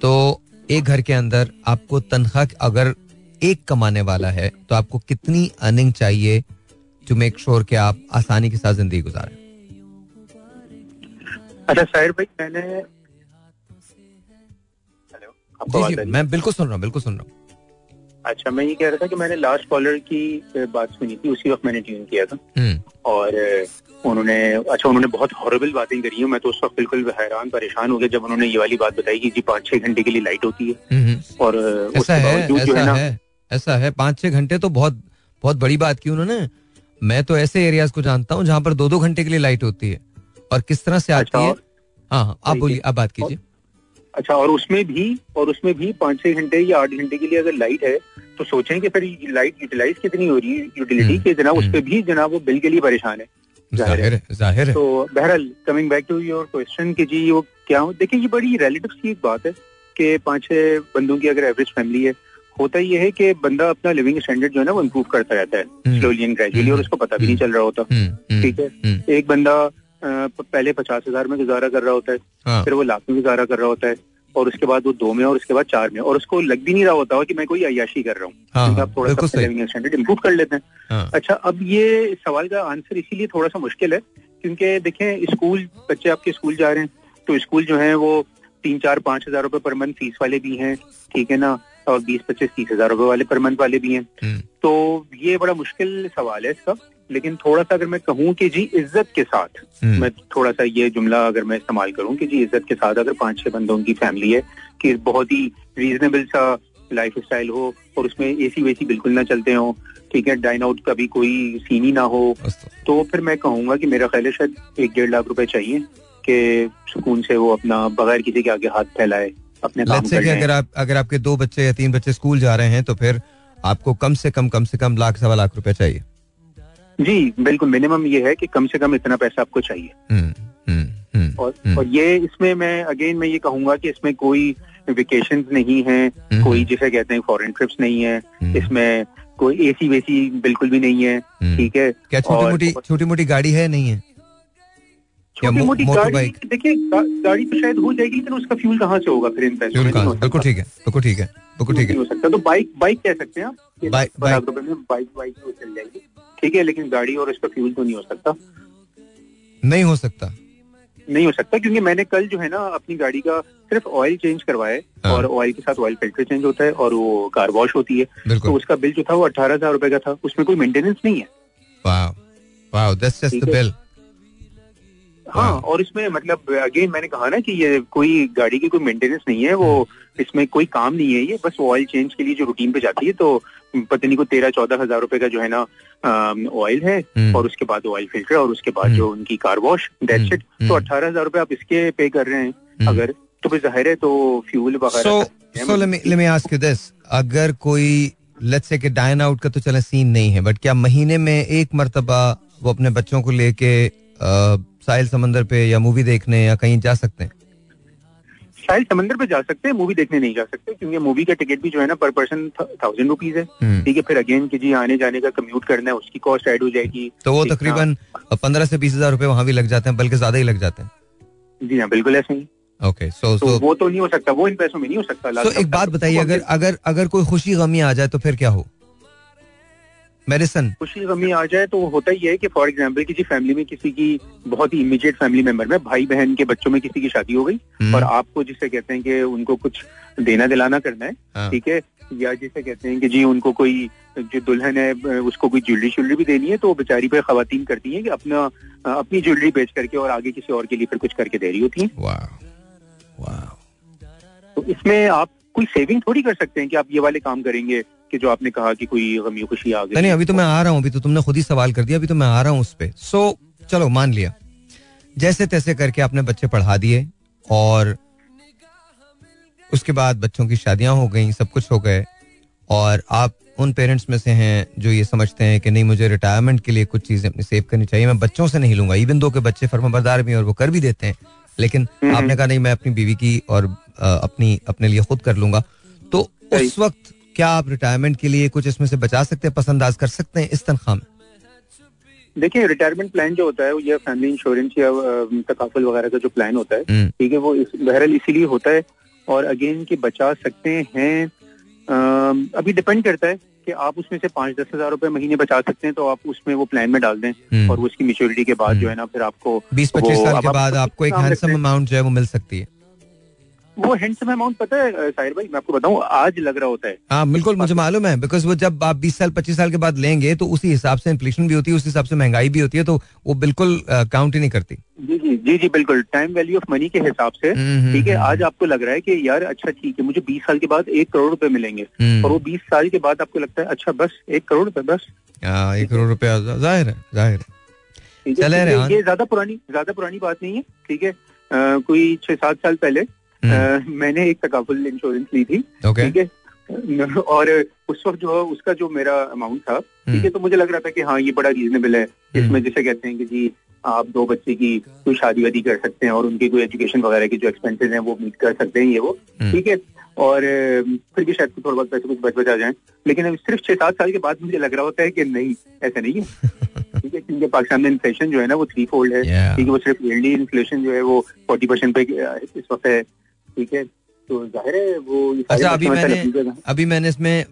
Speaker 1: तो एक घर के अंदर आपको तनख्वाह, अगर एक कमाने वाला है तो आपको कितनी अर्निंग चाहिए टू मेक श्योर कि आप आसानी के साथ ज़िंदगी गुजारें।
Speaker 4: अच्छा साहिर भाई मैंने
Speaker 1: जी जी? मैं बिल्कुल सुन रहा हूँ बिल्कुल सुन रहा हूँ।
Speaker 4: अच्छा मैं ये कह रहा था कि मैंने लास्ट कॉलर की बात सुनी थी उसी वक्त मैंने ट्यून किया था।
Speaker 1: हम्म,
Speaker 4: और उन्होंने अच्छा उन्होंने बहुत हॉरेबल बातें करी हैं मैं तो उस वक्त बिल्कुल हैरान परेशान हो गया जब उन्होंने ये वाली बात बताई कि जी पाँच छह घंटे के लिए लाइट होती है।
Speaker 1: हम्म, हम्म।
Speaker 4: और
Speaker 1: है ऐसा है ऐसा है पाँच छह घंटे तो बहुत बहुत बड़ी बात की उन्होंने। मैं तो ऐसे एरियाज़ को जानता हूँ जहाँ पर दो दो घंटे के लिए लाइट होती है। और किस तरह से आती
Speaker 4: अच्छा,
Speaker 1: है? हाँ हाँ आप बोलिए आप बात कीजिए।
Speaker 4: अच्छा और उसमें भी और उसमें भी पाँच छह घंटे या आठ घंटे के लिए अगर लाइट है तो सोचें कि फिर लाइट यूटिलाइज कितनी हो रही है यूटिलिटी
Speaker 1: हम्म,
Speaker 4: के जनाब उस
Speaker 1: हम्म।
Speaker 4: पर भी जनाब वो बिल के लिए परेशान है। ज़ाहिर
Speaker 1: ज़ाहिर
Speaker 4: तो बहरहाल coming back to your question कि जी वो क्या हो देखिए ये बड़ी रिलेटिव की एक बात है कि पाँच छह बंदों की अगर एवरेज फैमिली है होता ये है कि बंदा अपना लिविंग स्टैंडर्ड जो है ना वो इम्प्रूव करता रहता है
Speaker 1: हम्म,
Speaker 4: स्लोली एंड ग्रेजुअली और उसको पता भी नहीं चल रहा होता।
Speaker 1: हम्म, हम्म,
Speaker 4: ठीक है?
Speaker 1: हम्म,
Speaker 4: एक बंदा पहले पचास हज़ार में गुजारा कर रहा होता है
Speaker 1: हाँ,
Speaker 4: फिर वो लाख में गुजारा कर रहा होता है और उसके बाद वो दो में और उसके बाद चार में और उसको लग भी नहीं रहा होता कि मैं कोई अयाशी कर रहा हूँ। क्योंकि
Speaker 1: हाँ,
Speaker 4: आप थोड़ा सा लिविंग स्टैंडर्ड इम्प्रूव कर लेते हैं।
Speaker 1: हाँ,
Speaker 4: अच्छा अब ये सवाल का आंसर इसीलिए थोड़ा सा मुश्किल है क्योंकि देखें स्कूल बच्चे आपके स्कूल जा रहे हैं तो स्कूल जो है वो तीन चार पाँच हज़ार रुपए पर मंथ फ़ीस वाले भी हैं ठीक है ना? और बीस पच्चीस तीस हज़ार रुपए वाले पर मंथ वाले भी हैं।
Speaker 1: हम्म,
Speaker 4: तो ये बड़ा मुश्किल सवाल है इसका लेकिन थोड़ा सा अगर मैं कहूँ कि जी इज़्ज़त के साथ
Speaker 1: हम्म,
Speaker 4: मैं थोड़ा सा ये जुमला अगर मैं इस्तेमाल करूँ कि जी इज़्ज़त के साथ अगर पाँच छह बंदों की फैमिली है कि बहुत ही रीजनेबल सा लाइफ स्टाइल हो और उसमें ए एसी वेसी बिल्कुल ना चलते हो ठीक है? डाइन आउट का भी कोई सीन ही ना हो। तो फिर मैं कहूँगा कि मेरा ख्याल है शायद एक डेढ़ लाख रुपए चाहिए। कि सुकून से वो अपना बगैर किसी के आगे हाथ फैलाए अपने काम कर
Speaker 1: अगर आप अगर आपके दो बच्चे या तीन बच्चे स्कूल जा रहे हैं तो फिर आपको कम से कम कम से कम लाख सवा लाख रुपए चाहिए।
Speaker 4: जी बिल्कुल मिनिमम ये है कि कम से कम इतना पैसा आपको चाहिए।
Speaker 1: हम्म, हम्म, हम्म,
Speaker 4: और
Speaker 1: हम्म,
Speaker 4: और ये इसमें मैं अगेन मैं ये कहूँगा कि इसमें कोई वेकेशन नहीं है
Speaker 1: हम्म,
Speaker 4: कोई जिसे कहते हैं फॉरेन ट्रिप्स नहीं है
Speaker 1: हम्म,
Speaker 4: इसमें कोई एसी वेसी बिल्कुल भी नहीं है
Speaker 1: हम्म।
Speaker 4: ठीक है?
Speaker 1: क्या छोटी मोटी छोटी मोटी गाड़ी है नहीं है?
Speaker 4: छोटी मोटी गाड़ी देखिए गाड़ी तो शायद हो जाएगी लेकिन उसका फ्यूल कहाँ से होगा फिर
Speaker 1: फ्यूल
Speaker 4: नहीं
Speaker 1: कहाँ
Speaker 4: हो
Speaker 1: बिल्कुल
Speaker 4: सकता।
Speaker 1: ठीक है बिल्कुल ठीक है बिल्कुल ठीक
Speaker 4: नहीं
Speaker 1: है।
Speaker 4: हो सकता। तो बाइक बाइक कह सकते हैं आप?
Speaker 1: Bike- bike.
Speaker 4: बाइक बाइक चल जाएगी। ठीक है लेकिन गाड़ी और उसका फ्यूल तो नहीं हो सकता।
Speaker 1: नहीं हो सकता।
Speaker 4: नहीं हो सकता क्योंकि मैंने कल जो है ना अपनी गाड़ी का सिर्फ़ ऑयल चेंज करवाया हाँ। और ऑयल के साथ ऑयल फ़िल्टर चेंज होता है और वो कार वॉश होती है। तो उसका बिल जो था वो अठारह हज़ार रुपए का था। उसमें कोई मेंटेनेंस नहीं है।
Speaker 1: वाओ वाओ दैट्स जस्ट
Speaker 4: ठीक
Speaker 1: द बिल
Speaker 4: हाँ और इसमें मतलब अगेन मैंने कहा ना कि ये कोई गाड़ी की कोई मेंटेनेंस नहीं है वो इसमें कोई काम नहीं है ये बस ऑयल चेंज के लिए जो रूटीन पे जाती है तो पता नहीं को तेरह चौदह हज़ार रुपए का जो है ना ऑयल है
Speaker 1: हम्म।
Speaker 4: और उसके बाद ऑयल फ़िल्टर और उसके बाद
Speaker 1: हम्म।
Speaker 4: जो उनकी car wash that's it
Speaker 1: hmm.
Speaker 4: तो अठारह हज़ार रुपए आप इसके पे कर रहे हैं अगर तो फिर ज़ाहिर है तो फ्यूल वगैरह
Speaker 1: अगर कोई लेट्स से कि डाइन आउट का तो चले सीन नहीं है बट क्या महीने में एक मरतबा वो अपने बच्चों को लेके साहिल समंदर पे या मूवी देखने या कहीं जा सकते हैं?
Speaker 4: शायद समंदर पे जा सकते हैं मूवी देखने नहीं जा सकते क्योंकि मूवी का टिकट भी जो है ना पर पर्सन थाउज़ेंड रुपीज़ है।
Speaker 1: हम्म।
Speaker 4: ठीक है फिर अगेन कि जी आने जाने का कम्यूट करना है उसकी कॉस्ट ऐड हो जाएगी।
Speaker 1: तो वो तकरीबन पंद्रह से बीस हज़ार रुपए वहाँ भी लग जाते हैं बल्कि ज़्यादा ही लग जाते हैं।
Speaker 4: हाँ, जी हाँ बिल्कुल ऐसे ही।
Speaker 1: ओके सो
Speaker 4: तो
Speaker 1: सो
Speaker 4: वो तो नहीं हो सकता वो इन पैसों में नहीं हो सकता
Speaker 1: तो एक बात बताइए अगर अगर अगर कोई खुशी गमी आ जाए तो फिर क्या हो? मेडिसन
Speaker 4: खुशी गमी आ जाए तो होता ही है कि फॉर एग्ज़ाम्पल किसी फैमिली में किसी की बहुत ही इमीडिएट फैमिली मेंबर में भाई बहन के बच्चों में किसी की शादी हो गई
Speaker 1: हम्म।
Speaker 4: और आपको जिसे कहते हैं कि उनको कुछ देना दिलाना करना है
Speaker 1: हाँ।
Speaker 4: ठीक है या जिसे कहते हैं कि जी उनको कोई जो दुल्हन है उसको कोई ज्वेलरी श्वेलरी भी देनी है तो वो बेचारी पे खातन करती है कि अपना अपनी ज्वेलरी बेच करके और आगे किसी और के लिए फिर कुछ करके दे रही होती है तो इसमें आप कोई सेविंग थोड़ी कर सकते हैं कि आप ये वाले काम करेंगे कि जो आपने कहा कि कोई गमी खुशी आ गई
Speaker 1: नहीं अभी तो मैं आ रहा हूँ अभी तो तुमने खुद ही सवाल कर दिया अभी तो मैं आ रहा हूँ उस पे। सो चलो मान लिया। जैसे तैसे करके आपने बच्चे पढ़ा दिए और उसके बाद बच्चों की शादियाँ हो गई सब कुछ हो गए और आप उन पेरेंट्स में से हैं जो ये समझते हैं कि नहीं मुझे रिटायरमेंट के लिए कुछ चीज़ें अपनी सेव करनी चाहिए मैं बच्चों से नहीं लूँगा। इवन दो के बच्चे फर्माबरदार भी हैं और वो कर भी देते हैं। लेकिन
Speaker 4: हम्म।
Speaker 1: आपने कहा नहीं मैं अपनी बीवी की और अपनी अपने लिए खुद कर लूँगा। तो उस वक्त क्या आप रिटायरमेंट के लिए कुछ इसमें से बचा सकते हैं पसंदाज कर सकते हैं इस तनख्वाह में
Speaker 4: देखिए रिटायरमेंट प्लान जो होता है वो ये फैमिली इंश्योरेंस या तकाफुल वगैरह का जो प्लान होता है
Speaker 1: हम्म,
Speaker 4: ठीक है वो इस- बहरहाल इसीलिए होता है और अगेन कि बचा सकते हैं अम, अभी डिपेंड करता है कि आप उसमें से पाँच दस हज़ार रुपए महीने बचा सकते हैं तो आप उसमें वो प्लान में डाल दें
Speaker 1: हम्म।
Speaker 4: और उसकी मेच्योरिटी के बाद
Speaker 1: हम्म।
Speaker 4: जो है ना फिर आपको
Speaker 1: बीस पच्चीस साल के बाद आपको एक हैंडसम अमाउंट जो है वो मिल सकती है
Speaker 4: वो हैंडसम अमाउंट पता है साहिर भाई मैं आपको बताऊँ आज लग रहा होता है।
Speaker 1: हाँ बिल्कुल मुझे मालूम है बिकॉज़ वो जब आप 20 साल 25 साल के बाद लेंगे तो उसी हिसाब से इन्फ्लेशन भी होती है उस हिसाब से महँगाई भी होती है तो वो बिल्कुल काउंट ही नहीं करती।
Speaker 4: जी जी जी जी बिल्कुल टाइम वैल्यू ऑफ़ मनी के हिसाब से
Speaker 1: हम्म,
Speaker 4: ठीक है
Speaker 1: हम्म,
Speaker 4: आज आपको लग रहा है कि यार अच्छा ठीक है मुझे बीस साल के बाद एक करोड़ रुपए मिलेंगे
Speaker 1: हम्म,
Speaker 4: और वो बीस साल के बाद आपको लगता है अच्छा बस एक करोड़ रुपए बस।
Speaker 1: हाँ, एक करोड़ रुपया ज़ाहिर है ज़ाहिर है।
Speaker 4: है ये- ज़्यादा पुरानी ज़्यादा पुरानी बात नहीं है ठीक है कोई छह सात साल पहले
Speaker 1: हम्म,
Speaker 4: मैंने एक तकाफुल इंश्योरेंस ली थी ठीक है? और उस वक्त जो है उसका जो मेरा अमाउंट था ठीक है तो मुझे लग रहा था कि हाँ ये बड़ा रीजनेबल है। इसमें
Speaker 1: हम्म।
Speaker 4: जिसे कहते हैं कि जी आप दो बच्चे की कोई शादी वादी कर सकते हैं और उनकी कोई एजुकेशन वगैरह की जो एक्सपेंसेस हैं वो मीट कर सकते हैं ये वो
Speaker 1: हम्म।
Speaker 4: ठीक है? और फिर भी शायद थोड़ा बहुत पैसे कुछ बच बचा जाए। लेकिन अब सिर्फ़ छह सात साल के बाद मुझे लग रहा होता है कि नहीं ऐसा नहीं है। ठीक है क्योंकि पाकिस्तान में इन्फ्लेशन जो है ना वो थ्री फोल्ड है. ठीक है वो सिर्फ़ ईयरली इन्फ्लेशन जो है वो फोर्टी परसेंट पे इस वक्त है। ठीक है? तो ज़ाहिर है वो
Speaker 1: अच्छा अभी मैंने। अभी मैंने इसमें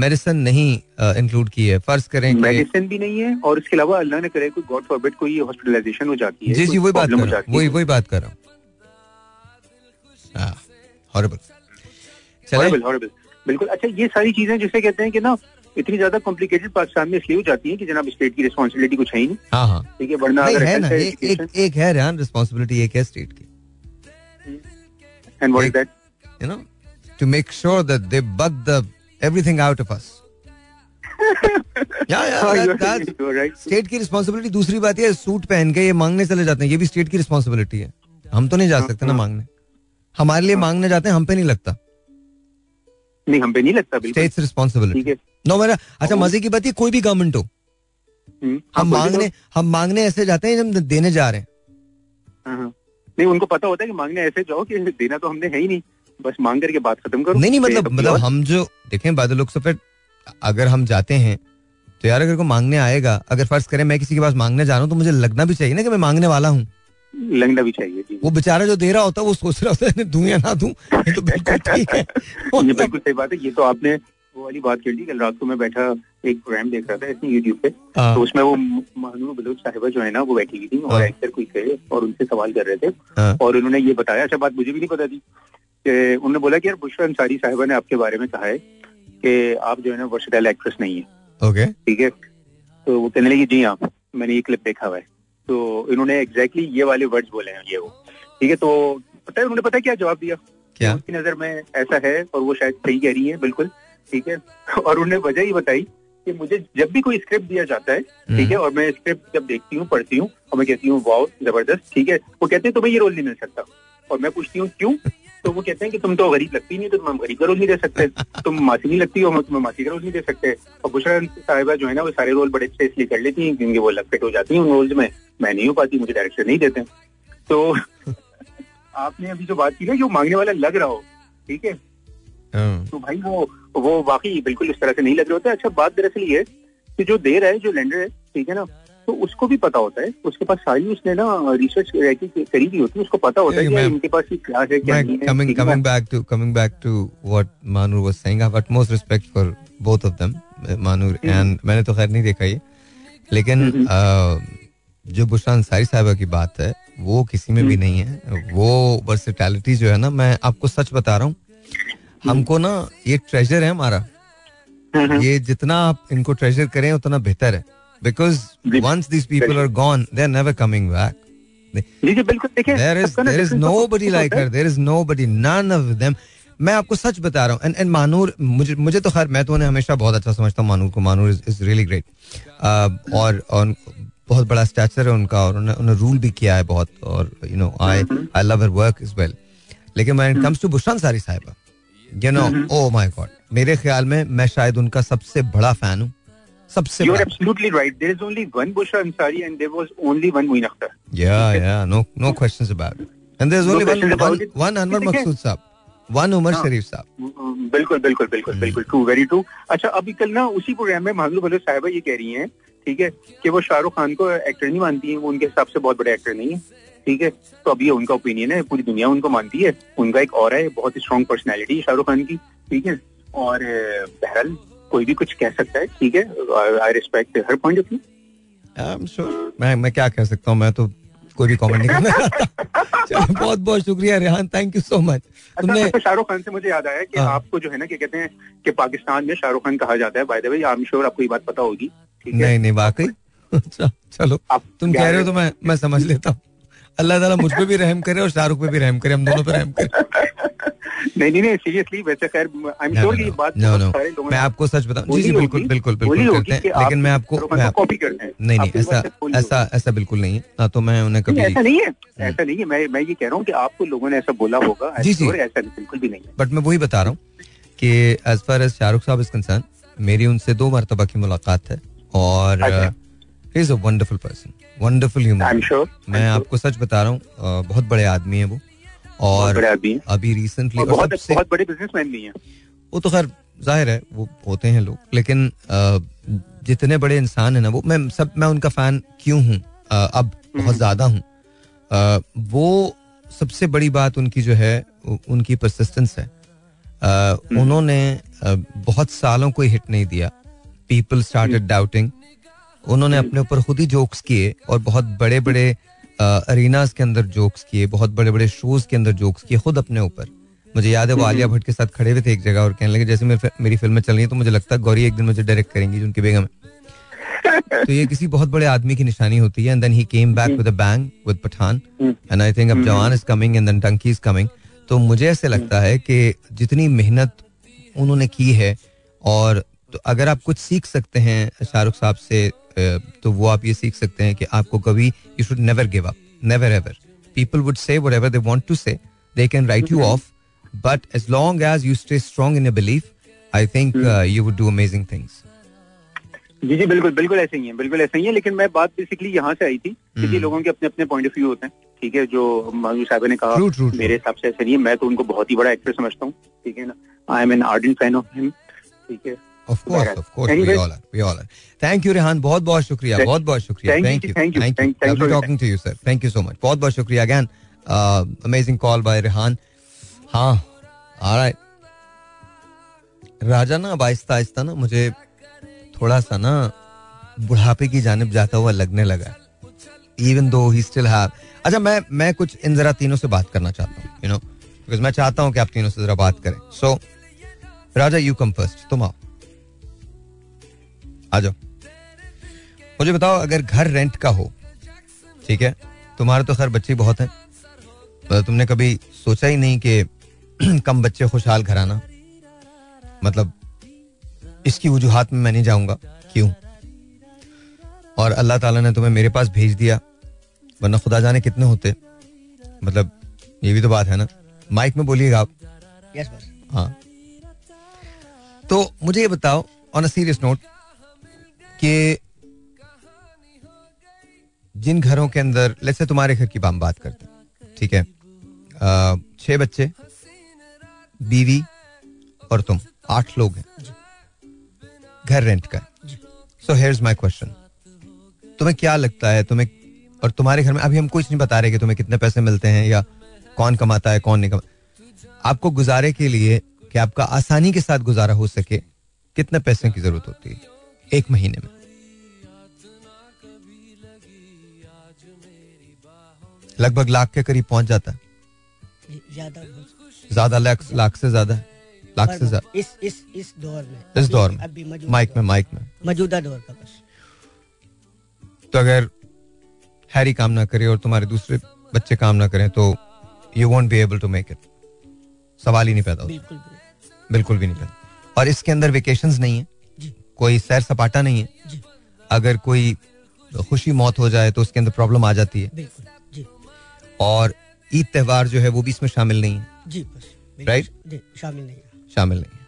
Speaker 1: मेडिसिन नहीं इंक्लूड की है। फ़र्ज़ करें
Speaker 4: मेडिसिन भी नहीं है और इसके अलावा अल्लाह ने करे कोई गॉड फॉरबिट कोई हॉस्पिटलाइजेशन हो जाती है
Speaker 1: जी जी वही बात कर
Speaker 4: हो।
Speaker 1: हूँ। वही वही बात कर रहा हूँ।
Speaker 4: Horrible horrible. बिल्कुल। अच्छा ये सारी चीज़ें जिसे कहते हैं कि ना इतनी ज़्यादा कॉम्प्लिकेटेड पाकिस्तान में इसलिए हो जाती है कि जनाब स्टेट की रिस्पॉन्सिबिलिटी कुछ है ही नहीं।
Speaker 1: हाँ हाँ।
Speaker 4: ठीक है वरना
Speaker 1: है
Speaker 4: है,
Speaker 1: एक है रिस्पॉन्सिबिलिटी एक है स्टेट की।
Speaker 4: And what is that?
Speaker 1: you know, to make sure that they bug the everything out of us. yeah, yeah,
Speaker 4: हाँ,
Speaker 1: that, that's
Speaker 4: right.
Speaker 1: स्टेट की रिस्पॉन्सिबिलिटी दूसरी बात ये सूट पहन के ये मांगने चले जाते हैं ये भी स्टेट की रिस्पॉन्सिबिलिटी है हम तो नहीं जा सकते ना
Speaker 4: हाँ।
Speaker 1: मांगने हमारे लिए मांगने जाते हैं हम पे नहीं लगता
Speaker 4: नहीं हम पे नहीं लगता
Speaker 1: स्टेट्स रिस्पॉन्सिबिलिटी नो मेरा अच्छा मज़े की बात ये कोई भी गवर्नमेंट हो हम
Speaker 4: हाँ,
Speaker 1: मांगने हम मांगने ऐसे जाते हैं जब देने जा रहे हैं
Speaker 4: हाँ, हाँ। नहीं उनको पता होता है कि मांगने ऐसे जाओ कि देना तो हमने है ही नहीं। बस मांग करके बात खत्म करो।
Speaker 1: नहीं नहीं मतलब मतलब हम जो देखें बादल लोग से फिर अगर हम जाते हैं तो यार अगर को मांगने आएगा अगर फ़र्ज़ करें मैं किसी के पास मांगने जा रहा हूँ तो मुझे लगना भी चाहिए ना कि मैं मांगने वाला हूँ।
Speaker 4: लगना भी चाहिए जी।
Speaker 1: वो बेचारा जो दे रहा होता है वो सोच रहा होता है दूँ या ना दूँ? ये तो बिल्कुल ठीक है।
Speaker 4: ये बिल्कुल सही बात है ये तो आपने वो वाली बात कर ली कल रात को मैं बैठा एक प्रोग्राम देख रहा था इसमें यूट्यूब पे।
Speaker 1: हाँ,
Speaker 4: तो उसमें वो महानूर बलोच साहिबा जो है ना वो बैठी हुई थी और
Speaker 1: हाँ।
Speaker 4: एक्टर कोई थे और उनसे सवाल कर रहे थे।
Speaker 1: हाँ,
Speaker 4: और उन्होंने ये बताया अच्छा बात मुझे भी नहीं पता थी कि उन्होंने बोला कि यार बुशरा अंसारी साहिबा ने आपके बारे में कहा है कि आप जो है ना वर्सटाइल एक्ट्रेस नहीं है।
Speaker 1: ओके
Speaker 4: ठीक है? तो वो कहने लगी जी हाँ मैंने ये क्लिप देखा हुआ है। तो इन्होंने एग्जैक्टली ये वाले वर्ड्स बोले हैं ये वो। ठीक है तो पता है उन्होंने पता है क्या जवाब दिया?
Speaker 1: क्या?
Speaker 4: उसकी नज़र में ऐसा है और वो शायद सही कह रही है बिल्कुल। ठीक है? और उन्होंने वजह ही बताई कि मुझे जब भी कोई स्क्रिप्ट दिया जाता है ठीक है और मैं स्क्रिप्ट जब देखती हूँ पढ़ती हूँ और मैं कहती हूँ वाओ ज़बरदस्त ठीक है? वो कहते हैं तुम्हें ये रोल नहीं मिल सकता। और मैं पूछती हूँ क्यों? तो वो कहते हैं कि तुम तो गरीब लगती नहीं तो तुम गरीब का रोल नहीं दे सकते। तुम मासी नहीं लगती हो तुम्हें मासी का रोल नहीं दे सकते। और बुशरा साहिबा जो है ना वो सारे रोल बड़े अच्छे इसलिए कर लेती हैं क्योंकि वो लग फिट हो जाती है उन रोल्स में मैं नहीं हो पाती मुझे डायरेक्शन नहीं देते तो आपने अभी जो बात की ना जो मांगने वाला लग रहा हो ठीक हाँ, तो भाई वो वो वाकई बिल्कुल इस तरह से नहीं लग रहे होते। अच्छा बात दरअसल ये है कि जो दे रहा है जो लेंडर है ठीक है ना? तो उसको भी पता होता है। उसके पास सारी उसने ना रिसर्च करी हुई होती है। उसको पता होता है कि इनके पास ये क्या है क्या नहीं है है
Speaker 1: coming
Speaker 4: ना?
Speaker 1: back to coming back to what Manur was saying. I have utmost respect for both of them, Manur and मैंने तो खैर नहीं देखा ये, लेकिन जो बुशरा अंसारी साहिबा की बात है वो किसी में भी नहीं है। वो वर्सिटैलिटी जो है ना मैं आपको सच बता रहा हूँ हमको ना ये ट्रेजर है हमारा।
Speaker 4: हम्म,
Speaker 1: ये जितना आप इनको ट्रेजर करें उतना बेहतर है। Because
Speaker 4: once
Speaker 1: this
Speaker 4: people
Speaker 1: are gone they are never coming back मैं आपको सच बता रहा हूँ एंड एंड मानूर मुझे मुझे तो खैर मैं तो उन्हें हमेशा बहुत अच्छा समझता हूँ मानूर को। मानूर इज़ रियली ग्रेट और बहुत बड़ा स्टैचर है उनका और उन्होंने रूल भी किया है बहुत और you know I I love her work is well लेकिन when it comes to Bushra Ansari Sahiba you know oh my God मेरे ख्याल में मैं शायद उनका सबसे बड़ा फ़ैन हूँ सबसे
Speaker 4: You're absolutely right. There is only one Bushra Ansari and there was only one Muin Akhtar.
Speaker 1: Yeah, yeah, no, no questions about it. And there's
Speaker 4: No
Speaker 1: one, one, one Anwar
Speaker 4: है।
Speaker 1: Maqsood साहब, one Umar
Speaker 4: हाँ।
Speaker 1: Sharif साहब.
Speaker 4: बिल्कुल बिल्कुल बिल्कुल
Speaker 1: हम्म।
Speaker 4: बिल्कुल true very true अच्छा अभी कल ना उसी प्रोग्राम में महबूब बलोच साहिबा ये कह रही हैं ठीक है कि वो शाहरुख खान को एक्टर नहीं मानती हैं वो उनके हिसाब से बहुत बड़े एक्टर नहीं है ठीक है? तो अब ये उनका ओपिनियन है पूरी दुनिया उनको मानती है। उनका एक और है बहुत ही स्ट्रॉन्ग पर्सनैलिटी है शाहरुख खान की ठीक है? और बहरहाल कोई भी कुछ कह सकता है ठीक है? I respect her point
Speaker 1: of view मैं मैं क्या कह सकता हूँ? मैं तो कोई भी कमेंट नहीं करना चाहता। चलो बहुत बहुत शुक्रिया Rehan. Thank you so
Speaker 4: much
Speaker 1: तुमने
Speaker 4: अच्छा, शाहरुख खान से मुझे याद आया कि
Speaker 1: हाँ।
Speaker 4: आपको जो है ना क्या कहते हैं कि पाकिस्तान में शाहरुख खान कहा जाता है। By the way I am sure आपको ये बात पता होगी
Speaker 1: नहीं नहीं वाकई? अच्छा चलो।
Speaker 4: आप
Speaker 1: तुम कह रहे हो तो मैं मैं समझ लेता हूँ। अल्लाह ताला मुझ पे भी रहम करे और शाहरुख पे भी रहम करे हम दोनों पे रहम करे।
Speaker 4: नहीं नहीं नहीं सीरियसली वैसे खैर आई एम श्योर ये बात
Speaker 1: No,
Speaker 4: बहुत
Speaker 1: no.
Speaker 4: सारे
Speaker 1: मैं आपको सच बताऊँ। जी जी बिल्कुल बिल्कुल बिल्कुल करते हैं लेकिन मैं आपको
Speaker 4: कॉपी करते हैं।
Speaker 1: नहीं नहीं ऐसा ऐसा ऐसा बिल्कुल नहीं है। ना तो मैं उन्हें। कभी
Speaker 4: ऐसा नहीं है। ऐसा नहीं है। मैं मैं ये कह रहा हूँ कि आपको लोगों ने ऐसा बोला होगा
Speaker 1: जी, जी।
Speaker 4: ऐसा बिल्कुल भी नहीं है।
Speaker 1: बट मैं वही बता रहा हूँ कि एज फार एज शाहरुख साहब इज़ कंसर्न मेरी उनसे दो मरतबा की मुलाकात है और। He is a wonderful person wonderful
Speaker 4: human I
Speaker 1: am
Speaker 4: sure
Speaker 1: मैं आपको सच बता रहा हूँ बहुत बड़े आदमी है वो। और
Speaker 4: बड़े आदमी
Speaker 1: अभी रिसेंटली
Speaker 4: बहुत बहुत बड़े बिजनेसमैन भी हैं।
Speaker 1: वो तो खैर ज़ाहिर है वो होते हैं लोग। लेकिन जितने बड़े इंसान है ना वो मैं सब मैं उनका फ़ैन क्यों हूँ? अब बहुत ज़्यादा हूँ। वो सबसे बड़ी बात उनकी जो है उनकी परसिस्टेंस है। उन्होंने बहुत सालों को हिट नहीं दिया। पीपल स्टार्टेड डाउटिंग उन्होंने अपने ऊपर खुद ही जोक्स किए और बहुत बड़े बड़े अरीनाज के अंदर जोक्स किए बहुत बड़े बड़े शोज़ के अंदर जोक्स किए खुद अपने ऊपर। मुझे याद है वो आलिया भट्ट के साथ खड़े हुए थे एक जगह और कहने लगे जैसे मेरी फ़िल्में चल रही हैं तो मुझे लगता है गौरी एक दिन मुझे डायरेक्ट करेंगी उनकी बेगम तो ये किसी बहुत बड़े आदमी की निशानी होती है and then he came back with a bang with Pathaan and I think अब Jawan is coming and then Dunki is coming तो मुझे ऐसे लगता है कि जितनी मेहनत उन्होंने की है और तो अगर आप कुछ सीख सकते हैं शाहरुख साहब से तो वो आप ये सीख सकते हैं कि आपको कभी you should never give up never ever people would say whatever they want to say they can write you off but as long as you stay strong in belief I think you would do amazing things
Speaker 4: जी जी बिल्कुल बिल्कुल ऐसे ही है बिल्कुल ऐसे ही है लेकिन मैं बात बेसिकली यहाँ से आई थी क्योंकि
Speaker 1: हम्म।
Speaker 4: लोगों के अपने अपने पॉइंट ऑफ़ व्यू होते हैं ठीक है जो माजू साहब ने कहा
Speaker 1: True, true, true.
Speaker 4: मेरे हिसाब से ऐसे नहीं है मैं तो उनको बहुत ही बड़ा एक्टर समझता हूँ ठीक है ना? I am an ardent fan of him ठीक है?
Speaker 1: थैंक यू रेहान बहुत बहुत शुक्रिया बहुत बहुत शुक्रिया.
Speaker 4: Thank you
Speaker 1: thank you
Speaker 4: thank you
Speaker 1: talking to you sir thank you so much बहुत बहुत शुक्रिया again amazing call bye Rehan हाँ राजा ना अब आहिस्ता आहिस्ता ना मुझे थोड़ा सा ना बुढ़ापे की जानब जाता हुआ लगने लगा even though he still have अच्छा मैं मैं कुछ इन जरा तीनों से बात करना चाहता हूँ यू नो बिकॉज़ मैं चाहता हूँ कि आप तीनों से जरा बात करें. सो राजा यू कम फ़र्स्ट तुम आओ. आ जाओ। मुझे बताओ अगर घर रेंट का हो ठीक है? तुम्हारे तो खैर बच्चे बहुत हैं। मतलब तुमने कभी सोचा ही नहीं कि कम बच्चे खुशहाल घर आना मतलब इसकी वजूहत में मैं नहीं जाऊँगा। क्यों? और अल्लाह ताला ने तुम्हें मेरे पास भेज दिया वरना खुदा जाने कितने होते। मतलब ये भी तो बात है ना? माइक में बोलिएगा आप।
Speaker 5: यस बस
Speaker 1: हाँ। तो मुझे ये बताओ ऑन अ सीरियस नोट कि जिन घरों के अंदर लेट्स से तुम्हारे घर की हम बात करते हैं ठीक है? छह बच्चे बीवी और तुम आठ लोग हैं। घर रेंट का सो हेयर माई क्वेश्चन तुम्हें क्या लगता है तुम्हें और तुम्हारे घर में अभी हम कुछ नहीं बता रहे कि तुम्हें कितने पैसे मिलते हैं या कौन कमाता है कौन नहीं कमा आपको गुजारे के लिए कि आपका आसानी के साथ गुजारा हो सके कितने पैसे की ज़रूरत होती है? एक महीने में। लगभग लाख के करीब पहुँच जाता है।
Speaker 5: ज़्यादा
Speaker 1: लाख लाख से ज़्यादा है। लाख से ज़्यादा।
Speaker 5: इस इस इस दौर में
Speaker 1: इस दौर में। माइक में माइक में।
Speaker 5: मौजूदा दौर का बस
Speaker 1: तो अगर हैरी काम ना करे और तुम्हारे दूसरे बच्चे काम ना करें तो you won't be able to make it सवाल ही नहीं पैदा होता।
Speaker 5: बिल्कुल भी
Speaker 1: नहीं। पैदा। और इसके अंदर वेकेशंस नहीं है। कोई सैर सपाटा नहीं है। अगर कोई खुशी मौत हो जाए तो उसके अंदर प्रॉब्लम आ जाती है। और ईद त्योहार जो है वो भी इसमें शामिल नहीं है।
Speaker 5: जी।
Speaker 1: Right?
Speaker 5: शामिल नहीं है।
Speaker 1: शामिल नहीं है।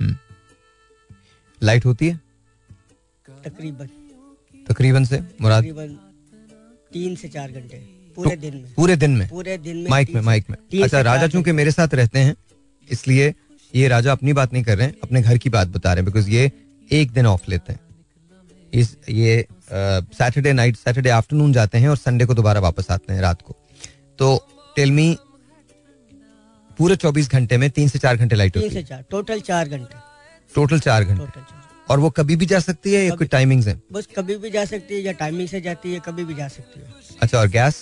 Speaker 1: हम्म। लाइट होती है?
Speaker 5: तकरीबन।
Speaker 1: तकरीबन से? मुराद?
Speaker 5: तकरीबन तीन से चार घंटे। पूरे दिन में।
Speaker 1: पूरे दिन में?
Speaker 5: पूरे दिन में
Speaker 1: माइक में माइक में। अच्छा राजा चूँकि मेरे साथ रहते हैं इसलिए ये राजा अपनी बात नहीं कर रहे हैं अपने घर की बात बता रहे हैं बिकॉज़ ये एक दिन ऑफ़ लेते हैं। इस ये सैटरडे नाइट सैटरडे आफ्टरनून जाते हैं और संडे को दोबारा वापस आते हैं रात को। तो टेल मी पूरे 24 घंटे में तीन से चार घंटे लाइट होती है।
Speaker 5: चार टोटल चार घंटे।
Speaker 1: टोटल चार घंटे। और वो कभी भी जा सकती है या कोई टाइमिंग्स है?
Speaker 5: बस कभी भी जा सकती है या टाइमिंग से जाती है कभी भी जा सकती है।
Speaker 1: अच्छा और गैस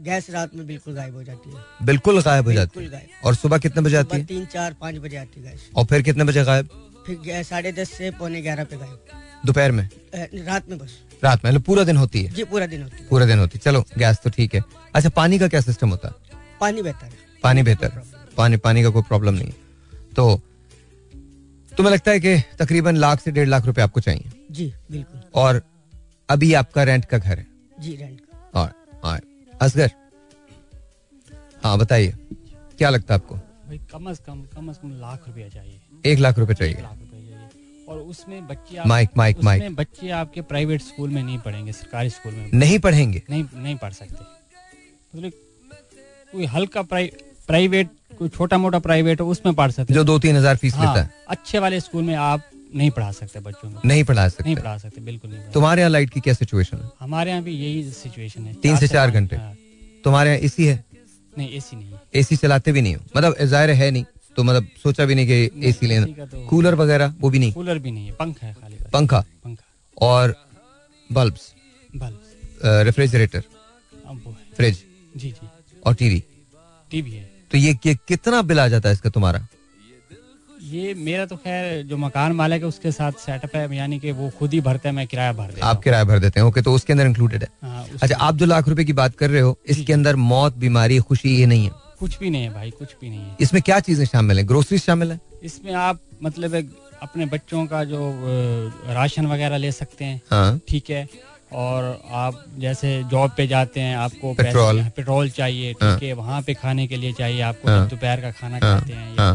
Speaker 5: गैस रात में बिल्कुल गायब हो जाती है।
Speaker 1: बिल्कुल गायब हो जाती है? और सुबह कितने बजे आती है?
Speaker 5: तीन चार पाँच बजे आती है गैस।
Speaker 1: और फिर कितने बजे गायब?
Speaker 5: फिर साढ़े दस से पौने ग्यारह पे गायब।
Speaker 1: दोपहर में?
Speaker 5: रात में बस।
Speaker 1: रात में मतलब पूरा दिन होती है?
Speaker 5: जी पूरा दिन होती है।
Speaker 1: पूरे दिन होती है। चलो गैस तो ठीक है। अच्छा पानी का क्या सिस्टम होता? है
Speaker 5: पानी बेहतर है।
Speaker 1: पानी बेहतर पानी पानी का कोई प्रॉब्लम नहीं तो तुम्हें लगता है कि तकरीबन लाख से डेढ़ लाख रुपए आपको चाहिए?
Speaker 5: जी बिल्कुल।
Speaker 1: और अभी आपका रेंट का घर है?
Speaker 5: जी रेंट का।
Speaker 1: और और असगर। हाँ बताइए। क्या लगता है आपको?
Speaker 6: भाई कम से कम कम से कम लाख रुपया चाहिए।
Speaker 1: एक लाख रुपए चाहिए।
Speaker 6: लाख रुपया चाहिए। और उसमें बच्चे आप-
Speaker 1: माइक, माइक, माइक।
Speaker 6: बच्चे आपके प्राइवेट स्कूल में नहीं पढ़ेंगे सरकारी स्कूल में।
Speaker 1: नहीं पढ़ेंगे?
Speaker 6: नहीं नहीं पढ़ सकते। मतलब कोई हल्का प्राइवेट कोई छोटा मोटा प्राइवेट हो उसमें पढ़ सकते
Speaker 1: जो दो तीन हज़ार फ़ीस
Speaker 6: हाँ,
Speaker 1: लेता है।
Speaker 6: अच्छे वाले स्कूल में आप नहीं पढ़ा सकते बच्चों को।
Speaker 1: नहीं पढ़ा सकते।
Speaker 6: नहीं पढ़ा सकते बिल्कुल नहीं
Speaker 1: तुम्हारे यहाँ लाइट की क्या सिचुएशन है?
Speaker 6: हमारे यहाँ भी यही सिचुएशन है।
Speaker 1: तीन से चार घंटे।
Speaker 6: हाँ,
Speaker 1: तुम्हारे यहाँ एसी है?
Speaker 6: नहीं एसी नहीं
Speaker 1: एसी चलाते भी नहीं हो। मतलब ज़ाहिर है नहीं। तो मतलब सोचा भी नहीं कि एसी लेना।
Speaker 6: तो-
Speaker 1: कूलर वगैरह वो भी नहीं।
Speaker 6: कूलर भी नहीं है। पंखा है खाली
Speaker 1: पंखा?
Speaker 6: पंखा।
Speaker 1: और बल्ब्स
Speaker 6: बल्ब
Speaker 1: रेफ्रिजरेटर फ्रिज
Speaker 6: जी जी।
Speaker 1: और टीवी
Speaker 6: टीवी है।
Speaker 1: तो ये कितना बिल आ जाता है इसका तुम्हारा?
Speaker 6: ये मेरा तो खैर जो मकान मालिक है उसके साथ सेटअप है यानी कि वो खुद ही भरते हैं मैं किराया भर देता
Speaker 1: आप किराया भर देते हैं ओके तो उसके अंदर इंक्लूडेड है।
Speaker 6: हाँ,
Speaker 1: अच्छा आप जो लाख रुपए की बात कर रहे हो इसके अंदर मौत बीमारी खुशी ये नहीं है?
Speaker 6: कुछ भी नहीं है भाई कुछ भी नहीं है।
Speaker 1: इसमें क्या चीज़ें शामिल है? ग्रोसरी शामिल है?
Speaker 6: इसमें आप मतलब अपने बच्चों का जो राशन वगैरह ले सकते हैं।
Speaker 1: हाँ।
Speaker 6: ठीक है और आप जैसे जॉब पे जाते हैं आपको
Speaker 1: पेट्रोल।
Speaker 6: पेट्रोल चाहिए
Speaker 1: हाँ।
Speaker 6: ठीक है वहाँ पे खाने के लिए चाहिए आपको। दोपहर का खाना खाते हाँ।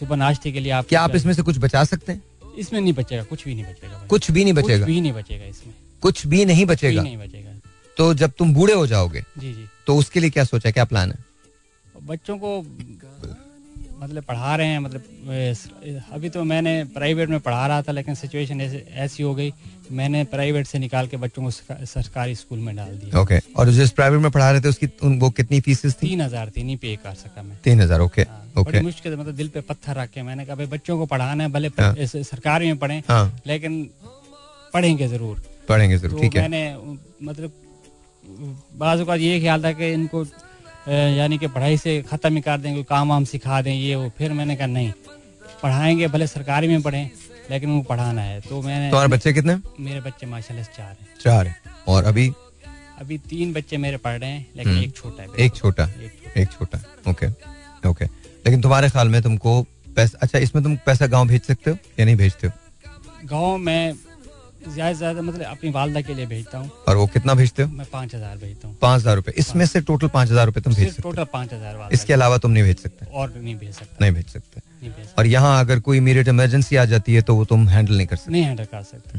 Speaker 6: सुबह नाश्ते के लिए आप
Speaker 1: क्या आप इसमें से कुछ बचा सकते हैं?
Speaker 6: इसमें नहीं बचेगा कुछ भी नहीं बचेगा
Speaker 1: कुछ भी नहीं
Speaker 6: कुछ
Speaker 1: बचेगा।
Speaker 6: भी नहीं बचेगा इसमें।
Speaker 1: कुछ भी नहीं बचेगा।
Speaker 6: नहीं बचेगा।
Speaker 1: तो जब तुम बूढ़े हो जाओगे
Speaker 6: जी जी।
Speaker 1: तो उसके लिए क्या सोचा क्या प्लान है?
Speaker 6: बच्चों को मतलब पढ़ा रहे हैं मतलब अभी तो मैंने प्राइवेट में पढ़ा रहा था लेकिन सिचुएशन ऐसी हो गई मैंने प्राइवेट से निकाल के बच्चों को सरकारी स्कूल में डाल दिया।
Speaker 1: ओके और जिस प्राइवेट में पढ़ा रहे थे उसकी उन- वो कितनी फीसेस थी?
Speaker 6: तीन हज़ार थी नहीं पे कर सका मैं।
Speaker 1: तीन हज़ार ओके
Speaker 6: हाँ,
Speaker 1: ओके
Speaker 6: बड़ी मुश्किल मतलब दिल पे पत्थर रख के मैंने कहा भाई बच्चों को पढ़ाना है भले
Speaker 1: हाँ।
Speaker 6: सरकारी में पढ़ें
Speaker 1: हाँ.
Speaker 6: लेकिन पढ़ेंगे ज़रूर।
Speaker 1: पढ़ेंगे
Speaker 6: तो
Speaker 1: ज़रूर ठीक है।
Speaker 6: मैंने मतलब बाज़ का ये ख्याल था कि इनको यानी कि पढ़ाई से ख़त्म ही कर दें कोई काम वाम सिखा दें ये वो। फिर मैंने कहा नहीं पढ़ाएँगे भले सरकारी में पढ़ें लेकिन उनको पढ़ाना है। तो मैंने
Speaker 1: तुम्हारे बच्चे कितने?
Speaker 6: मेरे बच्चे माशाल्लाह चार हैं।
Speaker 1: चार है। और अभी?
Speaker 6: अभी तीन बच्चे मेरे पढ़ रहे हैं लेकिन
Speaker 1: हम्म।
Speaker 6: एक छोटा है
Speaker 1: एक छोटा।
Speaker 6: एक छोटा।
Speaker 1: ओके। ओके। लेकिन तुम्हारे ख्याल में तुमको पैसा अच्छा इसमें तुम पैसा गाँव भेज सकते हो या नहीं भेजते हो?
Speaker 6: गाँव में ज़्यादा से ज़्यादा मतलब अपनी वालदा के लिए भेजता हूँ।
Speaker 1: और वो कितना भेजते हो?
Speaker 6: मैं पाँच हज़ार भेजता हूँ।
Speaker 1: पाँच हज़ार रुपए इसमें से टोटल पाँच हज़ार रुपए तुम भेज सकते
Speaker 6: टोटल पाँच हज़ार
Speaker 1: इसके अलावा तुम नहीं भेज सकते।
Speaker 6: और नहीं भेज सकता।
Speaker 1: नहीं भेज सकते।
Speaker 6: नहीं भेज सकता।
Speaker 1: और यहाँ अगर कोई इमीडिएट इमरजेंसी आ जाती है तो वो तुम हैंडल नहीं कर सकते।
Speaker 6: नहीं हैंडल कर सकते।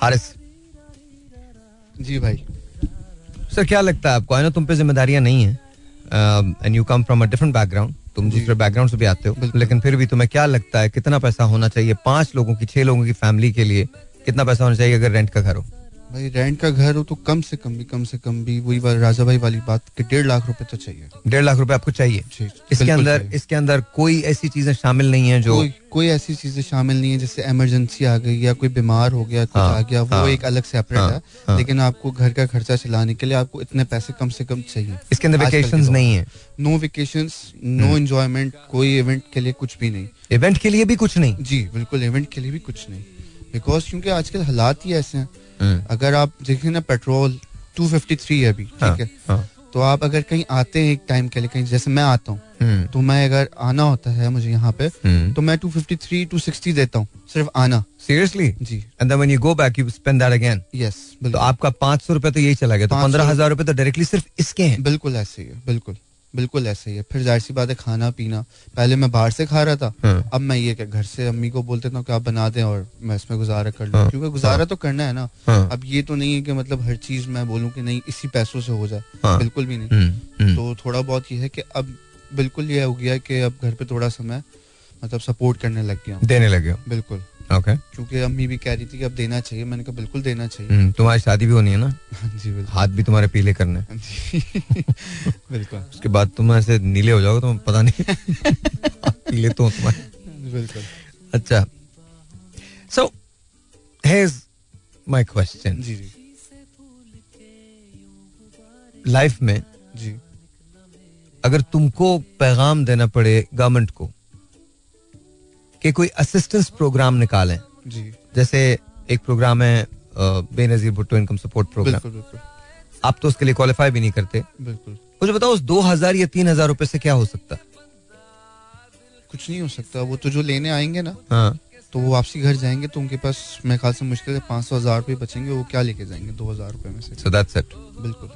Speaker 1: हारिस।
Speaker 7: जी भाई।
Speaker 1: सर क्या लगता है आपको? आई नो तुम पे जिम्मेदारियाँ नहीं है and you come from a different background तुम दूसरे बैकग्राउंड से भी आते हो। लेकिन फिर भी तुम्हें क्या लगता है कितना पैसा होना चाहिए पाँच लोगों की छह लोगों की फैमिली के लिए कितना पैसा होना चाहिए अगर रेंट का घर हो?
Speaker 7: भाई रेंट का घर हो तो कम से कम भी कम से कम भी वही बात राजा भाई वाली बात कि डेढ़ लाख रुपए तो चाहिए।
Speaker 1: डेढ़ लाख रुपए आपको चाहिए? इसके अंदर। इसके अंदर कोई ऐसी चीज़ें शामिल नहीं है जो
Speaker 7: कोई कोई ऐसी चीज़ें शामिल नहीं है जैसे इमरजेंसी आ गई या कोई बीमार हो गया कुछ
Speaker 1: हाँ,
Speaker 7: आ गया वो
Speaker 1: हाँ,
Speaker 7: एक अलग सेपरेट हाँ,
Speaker 1: है।
Speaker 7: लेकिन आपको घर का खर्चा चलाने के लिए आपको इतने पैसे कम से कम चाहिए।
Speaker 1: इसके अंदर
Speaker 7: दौर
Speaker 1: नहीं है।
Speaker 7: नो वेकेशंस नो एंजॉयमेंट कोई इवेंट के लिए कुछ भी नहीं।
Speaker 1: इवेंट के लिए भी कुछ नहीं?
Speaker 7: जी बिल्कुल इवेंट के लिए भी कुछ नहीं। बिकॉज़ क्योंकि आजकल हालात ही ऐसे हैं।
Speaker 1: हम्म,
Speaker 7: अगर आप देखें ना पेट्रोल 253 है अभी
Speaker 1: हाँ,
Speaker 7: ठीक है?
Speaker 1: हाँ,
Speaker 7: तो आप अगर कहीं आते हैं एक टाइम के लिए कहीं जैसे मैं आता हूँ
Speaker 1: हम्म,
Speaker 7: तो मैं अगर आना होता है मुझे यहाँ पे
Speaker 1: हम्म।
Speaker 7: तो मैं 253 260 देता हूँ सिर्फ़ आना।
Speaker 1: Seriously
Speaker 7: ji.
Speaker 1: And then when you go back you spend that again
Speaker 7: yes
Speaker 1: तो आपका पाँच सौ रुपए तो यही चला गया तो पंद्रह हज़ार रुपए तो डायरेक्टली सिर्फ़ इसके हैं।
Speaker 7: बिल्कुल ऐसे ही है बिल्कुल। बिल्कुल ऐसे ही है। फिर ज़ाहिर सी बात है खाना पीना। पहले मैं बाहर से खा रहा था।
Speaker 1: हाँ।
Speaker 7: अब मैं ये क्या घर से अम्मी को बोलते था कि आप बना दें और मैं इसमें गुजारा कर लूँ?
Speaker 1: हाँ,
Speaker 7: क्योंकि गुजारा हाँ. तो करना है ना।
Speaker 1: हाँ।
Speaker 7: अब ये तो नहीं है कि मतलब हर चीज़ मैं बोलूँ कि नहीं इसी पैसों से हो जाए।
Speaker 1: हाँ।
Speaker 7: बिल्कुल भी नहीं।
Speaker 1: हम्म, हम्म।
Speaker 7: तो थोड़ा बहुत ये है कि अब बिल्कुल ये हो गया कि अब घर पे थोड़ा समय मतलब सपोर्ट करने लग गया।
Speaker 1: देने लग गया।
Speaker 7: बिल्कुल।
Speaker 1: ओके
Speaker 7: क्योंकि अम्मी भी कह रही थी कि अब देना चाहिए। मैंने कहा बिल्कुल देना चाहिए।
Speaker 1: हम्म, तुम्हारी शादी भी होनी है ना?
Speaker 7: जी बिल्कुल।
Speaker 1: हाथ भी तुम्हारे पीले करने
Speaker 7: बिल्कुल।
Speaker 1: उसके बाद तुम ऐसे नीले हो जाओगे तो पता नहीं। पीले तो तुम्हारे।
Speaker 7: बिल्कुल।
Speaker 1: अच्छा। सो हेज माय क्वेश्चन
Speaker 7: जी जी।
Speaker 1: लाइफ में
Speaker 7: जी।
Speaker 1: अगर तुमको पैगाम देना पड़े गवर्नमेंट को कि कोई असिस्टेंस प्रोग्राम निकालें।
Speaker 7: जी।
Speaker 1: जैसे एक प्रोग्राम है Benazir Bhutto income
Speaker 7: support program
Speaker 1: आप तो उसके लिए क्वालिफाई भी नहीं करते।
Speaker 7: बिल्कुल।
Speaker 1: मुझे बताओ उस दो हज़ार या तीन हज़ार रुपए से क्या हो सकता?
Speaker 7: कुछ नहीं हो सकता। वो तो जो लेने आएँगे ना
Speaker 1: हाँ।
Speaker 7: तो वो वापसी घर जाएँगे तो उनके पास मेरे ख्याल से मुश्किल से पाँच सौ हज़ार रुपये बचेंगे वो क्या लेके जाएँगे दो हज़ार रुपये में से?
Speaker 1: सो दैट्स इट
Speaker 7: बिल्कुल।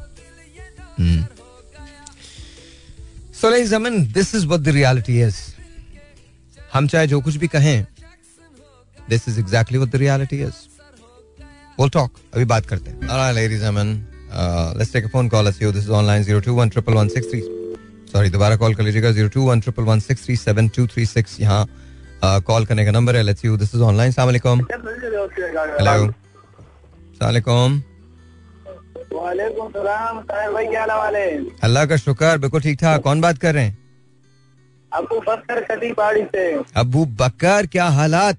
Speaker 1: सो लाइक जमन this is what the reality is हम चाहे जो कुछ भी कहें this is exactly what the reality is we'll talk. अभी बात करते हैं। Alright ladies and uh, let's take a phone call. Let's see this is online 021 sorry दोबारा कॉल कर लीजिएगा 021 यहाँ कॉल करने का नंबर है। Let's see this is online अस्सलाम वालेकुम हेलो वालेकुम
Speaker 2: सलाम भाई क्या हाल है
Speaker 1: अल्लाह का शुक्र बिल्कुल ठीक ठाक। कौन बात कर रहे हैं?
Speaker 2: अबू बकर कटी पहाड़ी से
Speaker 1: अबू बकर क्या हालात?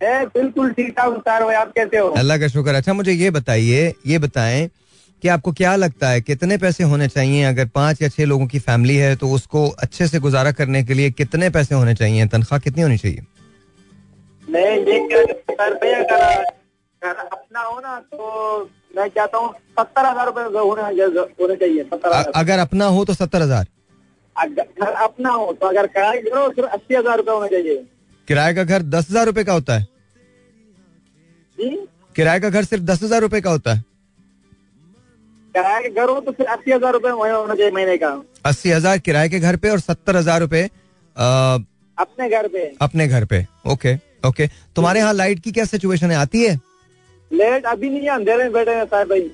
Speaker 2: मैं बिल्कुल ठीक ठाक उतार भाई आप कैसे हो?
Speaker 1: अल्लाह का शुक्र अच्छा मुझे ये बताइए ये बताएँ कि आपको क्या लगता है कितने पैसे होने चाहिए? अगर पाँच या छह लोगों की फैमिली है तो उसको अच्छे से गुजारा करने के लिए कितने पैसे होने चाहिए? तनख्वाह कितनी होनी चाहिए?
Speaker 2: मैं ये अपना हो ना तो मैं चाहता हूँ सत्तर हज़ार रूपए होने चाहिए सत्तर
Speaker 1: अगर अपना हो तो सत्तर हज़ार।
Speaker 2: घर अपना हो तो अगर किराए की करो सिर्फ़ अस्सी हज़ार रूपए होने चाहिए।
Speaker 1: किराए का घर दस हज़ार रूपए का होता है। किराए का घर सिर्फ़ दस हज़ार रूपए का होता है।
Speaker 2: किराए के घर हो तो फिर अस्सी हज़ार रूपए होना चाहिए महीने का।
Speaker 1: अस्सी हज़ार किराए के घर पे और सत्तर हज़ार रूपए
Speaker 2: अपने घर पे।
Speaker 1: अपने घर पे। Okay okay. तुम्हारे यहाँ लाइट की क्या सिचुएशन है? आती है?
Speaker 2: लेट अभी नहीं है अंधेरे में बैठे हैं साहब भाई।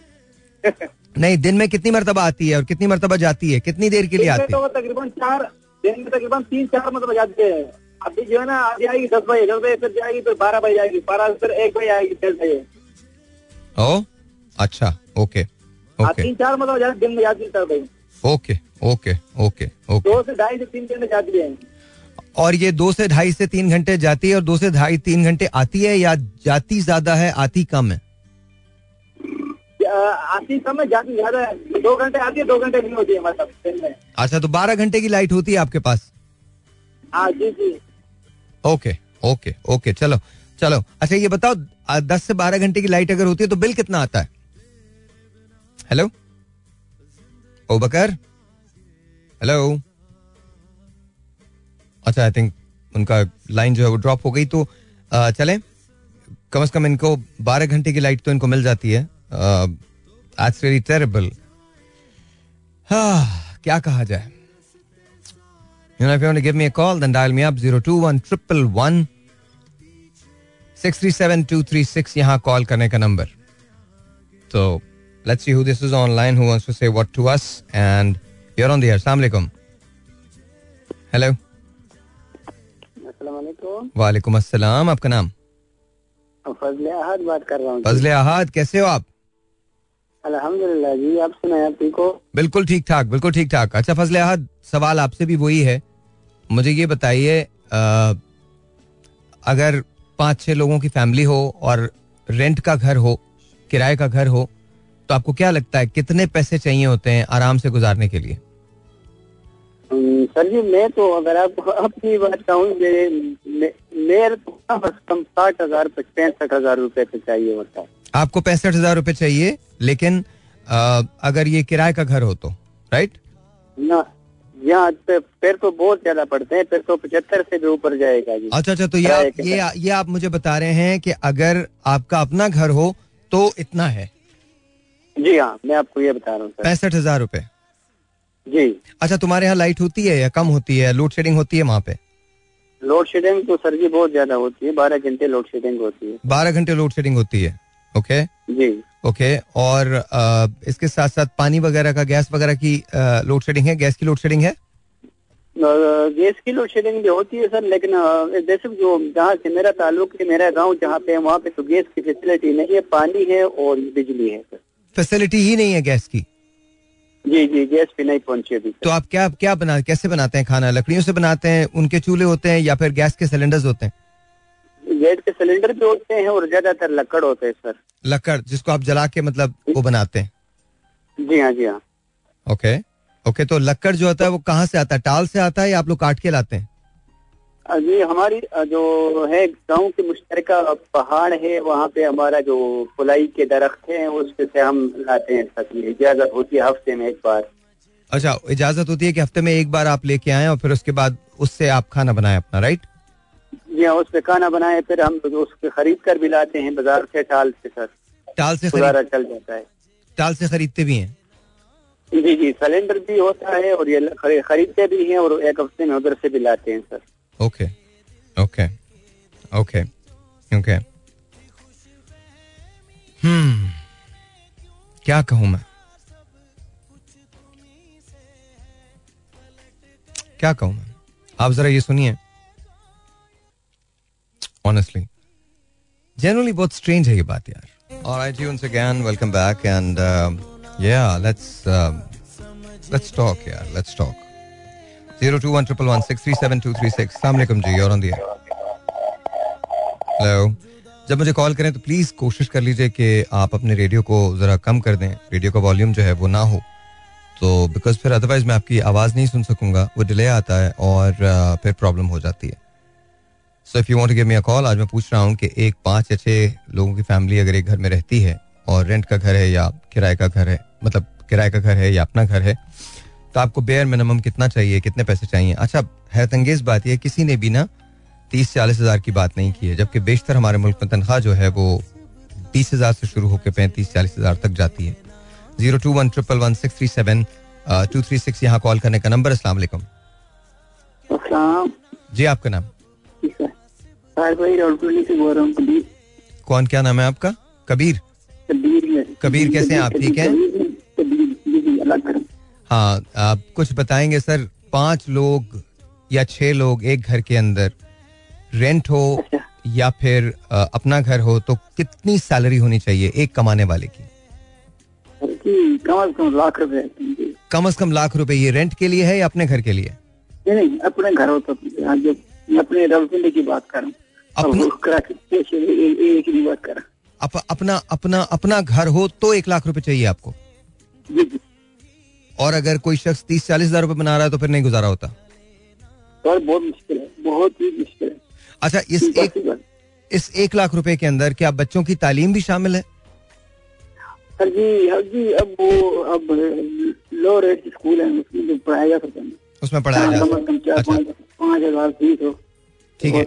Speaker 1: नहीं दिन में कितनी मरतबा आती है और कितनी मरतबा जाती है? कितनी देर के लिए आती है?
Speaker 2: तो तकरीबन चार
Speaker 8: दिन में तकरीबन तीन चार मतलब जाते हैं। अभी जो है ना आधी आएगी दस बजे दस बजे फिर जाएगी फिर बारह बजे जाएगी बारह फिर एक बजे आएगी डेढ़ बजे।
Speaker 1: ओ अच्छा ओके
Speaker 8: हाँ,
Speaker 1: ओके।
Speaker 8: तीन चार मतलब दिन में जाती है
Speaker 1: ओके ओके ओके ओके।
Speaker 8: दो से ढाई से तीन घंटे जाती है।
Speaker 1: और ये दो से ढाई से तीन घंटे जाती है और दो से ढाई तीन घंटे आती है या जाती ज़्यादा है आती कम है?
Speaker 8: आती है जाती ज़्यादा दो घंटे आती है दो घंटे नहीं होती है मतलब दिन में।
Speaker 1: अच्छा तो बारह घंटे की लाइट होती है आपके पास?
Speaker 8: हाँ जी जी।
Speaker 1: ओके ओके ओके चलो चलो। अच्छा ये बताओ दस से बारह घंटे की लाइट अगर होती है तो बिल कितना आता है? हेलो? ओ बकर? हेलो? अच्छा आई थिंक उनका लाइन जो है वो ड्रॉप हो गई तो चलें। कम से कम इनको बारह घंटे की लाइट तो इनको मिल जाती है। दैट्स रियली टेरेबल क्या कहा जाए You know, if you want to give me a call, then dial me up 021 111 637 यहाँ कॉल करने का नंबर तो let's see who this is online who wants to say what to us and you're on the air. Assalamu alaikum. Hello.
Speaker 8: Aslam
Speaker 1: वालेकुम अस्सलाम आपका नाम
Speaker 8: फजल अहद बात कर रहा हूँ
Speaker 1: फजले अहाद कैसे हो आप
Speaker 8: अल्हम्दुलिल्लाह जी आप सुनाए ठीक हो?
Speaker 1: बिल्कुल ठीक ठाक बिल्कुल ठीक ठाक। अच्छा फजले अहाद सवाल आपसे भी वही है। मुझे ये बताइए अगर पाँच छह लोगों की फैमिली हो और रेंट का घर हो किराए का घर हो तो आपको क्या लगता है कितने पैसे चाहिए होते हैं आराम से गुजारने के लिए?
Speaker 8: हम्म, सर जी मैं तो अगर आपको अपनी बात कहूँ मेरे मेरे तो कम साठ हज़ार पैंसठ हज़ार रुपए तो चाहिए होता है।
Speaker 1: आपको पैंसठ हज़ार रुपए चाहिए लेकिन अ, अगर ये किराए का घर हो तो राइट
Speaker 8: ना यहाँ पे फिर तो बहुत ज़्यादा पड़ते हैं फिर तो पचहत्तर से भी ऊपर जाएगा जी।
Speaker 1: अच्छा अच्छा तो ये आप, ये ये आप मुझे बता रहे हैं कि अगर आपका अपना घर हो तो इतना है।
Speaker 8: जी हाँ मैं आपको ये बता रहा हूँ
Speaker 1: पैंसठ हज़ार रूपए।
Speaker 8: जी।
Speaker 1: अच्छा तुम्हारे यहाँ लाइट होती है या कम होती है? लोड शेडिंग होती है वहाँ पे?
Speaker 8: लोड शेडिंग तो सर जी बहुत ज़्यादा होती है बारह घंटे लोड शेडिंग होती है।
Speaker 1: बारह घंटे लोड शेडिंग होती है। ओके?
Speaker 8: जी।
Speaker 1: ओके और इसके साथ साथ पानी वगैरह का गैस वगैरह की लोड शेडिंग है? गैस की लोड शेडिंग है?
Speaker 8: गैस की लोड शेडिंग भी होती है सर लेकिन जैसे जो जहाँ से मेरा ताल्लुक है मेरा गाँव जहाँ पे है वहाँ पे तो गैस की फैसिलिटी नहीं है पानी है और बिजली है सर।
Speaker 1: फैसिलिटी ही नहीं है गैस की?
Speaker 8: जी जी गैस भी नहीं पहुँची अभी
Speaker 1: तो आप क्या क्या बना कैसे बनाते हैं खाना? लकड़ियों से बनाते हैं उनके चूल्हे होते हैं या फिर गैस के सिलेंडर्स होते हैं?
Speaker 8: गैस के सिलेंडर भी होते हैं और ज़्यादातर लकड़ होते हैं सर।
Speaker 1: लकड़ जिसको आप जला के मतलब वो बनाते हैं?
Speaker 8: जी हाँ जी हाँ।
Speaker 1: ओके। ओके तो लकड़ जो होता है वो कहाँ से आता है? टाल से आता है या आप लोग काट के लाते हैं?
Speaker 8: जी हमारी जो है गाँव के मुश्तर पहाड़ है वहाँ पे हमारा जो फुलाई के दरख्त हैं उसपे से हम लाते हैं इजाज़त होती है हफ़्ते में एक बार।
Speaker 1: अच्छा इजाज़त होती है कि हफ़्ते में एक बार आप लेके आए और फिर उसके बाद उससे आप खाना बनाए अपना राइट?
Speaker 8: हाँ उस पे खाना बनाए फिर हम उसके खरीद कर भी लाते हैं बाज़ार से टाल से सर।
Speaker 1: टाल से
Speaker 8: गुजारा चल जाता है।
Speaker 1: टाल से खरीदते भी हैं?
Speaker 8: जी जी सिलेंडर भी होता है और ये खरीदते भी हैं और एक हफ़्ते में उधर से भी लाते हैं sir.
Speaker 1: Okay okay okay okay. हम्म क्या कहूँ मैं? क्या कहूँ मैं? आप जरा ये सुनिए। ऑनेस्टली जनरली बहुत स्ट्रेंज है ये बात यार Alright, once again, welcome back, and um, yeah, let's um, let's talk, yeah, let's talk. Zero two one triple one six three seven two three six. Assalamualaikum जी, you're on the air. Hello जब मुझे call करें तो please कोशिश कर लीजिए कि आप अपने रेडियो को जरा कम कर दें रेडियो का वॉल्यूम जो है वो ना हो तो बिकॉज़ फिर अदरवाइज़ मैं आपकी आवाज़ नहीं सुन सकूँगा वो डिले आता है और uh, फिर प्रॉब्लम हो जाती है so if you want to give me a call आज मैं पूछ रहा हूँ कि एक पाँच या छह लोगों की फैमिली अगर एक घर में रहती है और रेंट का घर है या किराए का घर है मतलब किराए का घर है या अपना घर है तो आपको बेयर मिनिमम कितना चाहिए कितने पैसे चाहिए? अच्छा हैरतंगेज बात यह किसी ने भी ना तीस चालीस हज़ार की बात नहीं की है जबकि बेशतर हमारे मुल्क में तनख्वाह जो है वो तीस हज़ार से शुरू होकर पैंतीस चालीस हज़ार तक जाती है। Zero two one triple one six three seven two three six यहाँ कॉल करने का नंबर अस्सलाम वालेकुम। जी आपका नाम?
Speaker 8: कबीर।
Speaker 1: कौन क्या नाम है आपका? कबीर?
Speaker 8: कबीर
Speaker 1: कबीर कैसे हैं आप? ठीक हैं? हाँ आप कुछ बताएँगे सर। पाँच लोग या छह लोग एक घर के अंदर रेंट हो
Speaker 2: अच्छा।
Speaker 1: या फिर अ, अपना घर हो तो कितनी सैलरी होनी चाहिए एक कमाने वाले की?
Speaker 2: कम अज कम लाख रुपए।
Speaker 1: कम से कम लाख रुपए ये रेंट के लिए है या अपने घर के लिए?
Speaker 2: नहीं अपने घर हो तो यहाँ अपने की बात कर रहा हूँ।
Speaker 1: अपने-
Speaker 2: है,
Speaker 1: अप, अपना अपना अपना घर हो तो एक लाख रुपए चाहिए आपको।
Speaker 2: जी जी।
Speaker 1: और अगर कोई शख्स तीस चालीस हज़ार रुपए बना रहा है तो फिर नहीं गुजारा होता।
Speaker 2: सर बहुत मुश्किल है बहुत ही मुश्किल है।
Speaker 1: अच्छा इस एक इस एक लाख रुपए के अंदर क्या बच्चों की तालीम भी शामिल है?
Speaker 2: सर जी हाँ जी अब वो अब लो रेट स्कूल है उसमें पढ़ाया जा सकता है।
Speaker 1: उसमें पढ़ाया जा
Speaker 2: कम से कम चार
Speaker 1: अच्छा।
Speaker 2: पाँच हज़ार फ़ीस हो।
Speaker 1: ठीक है।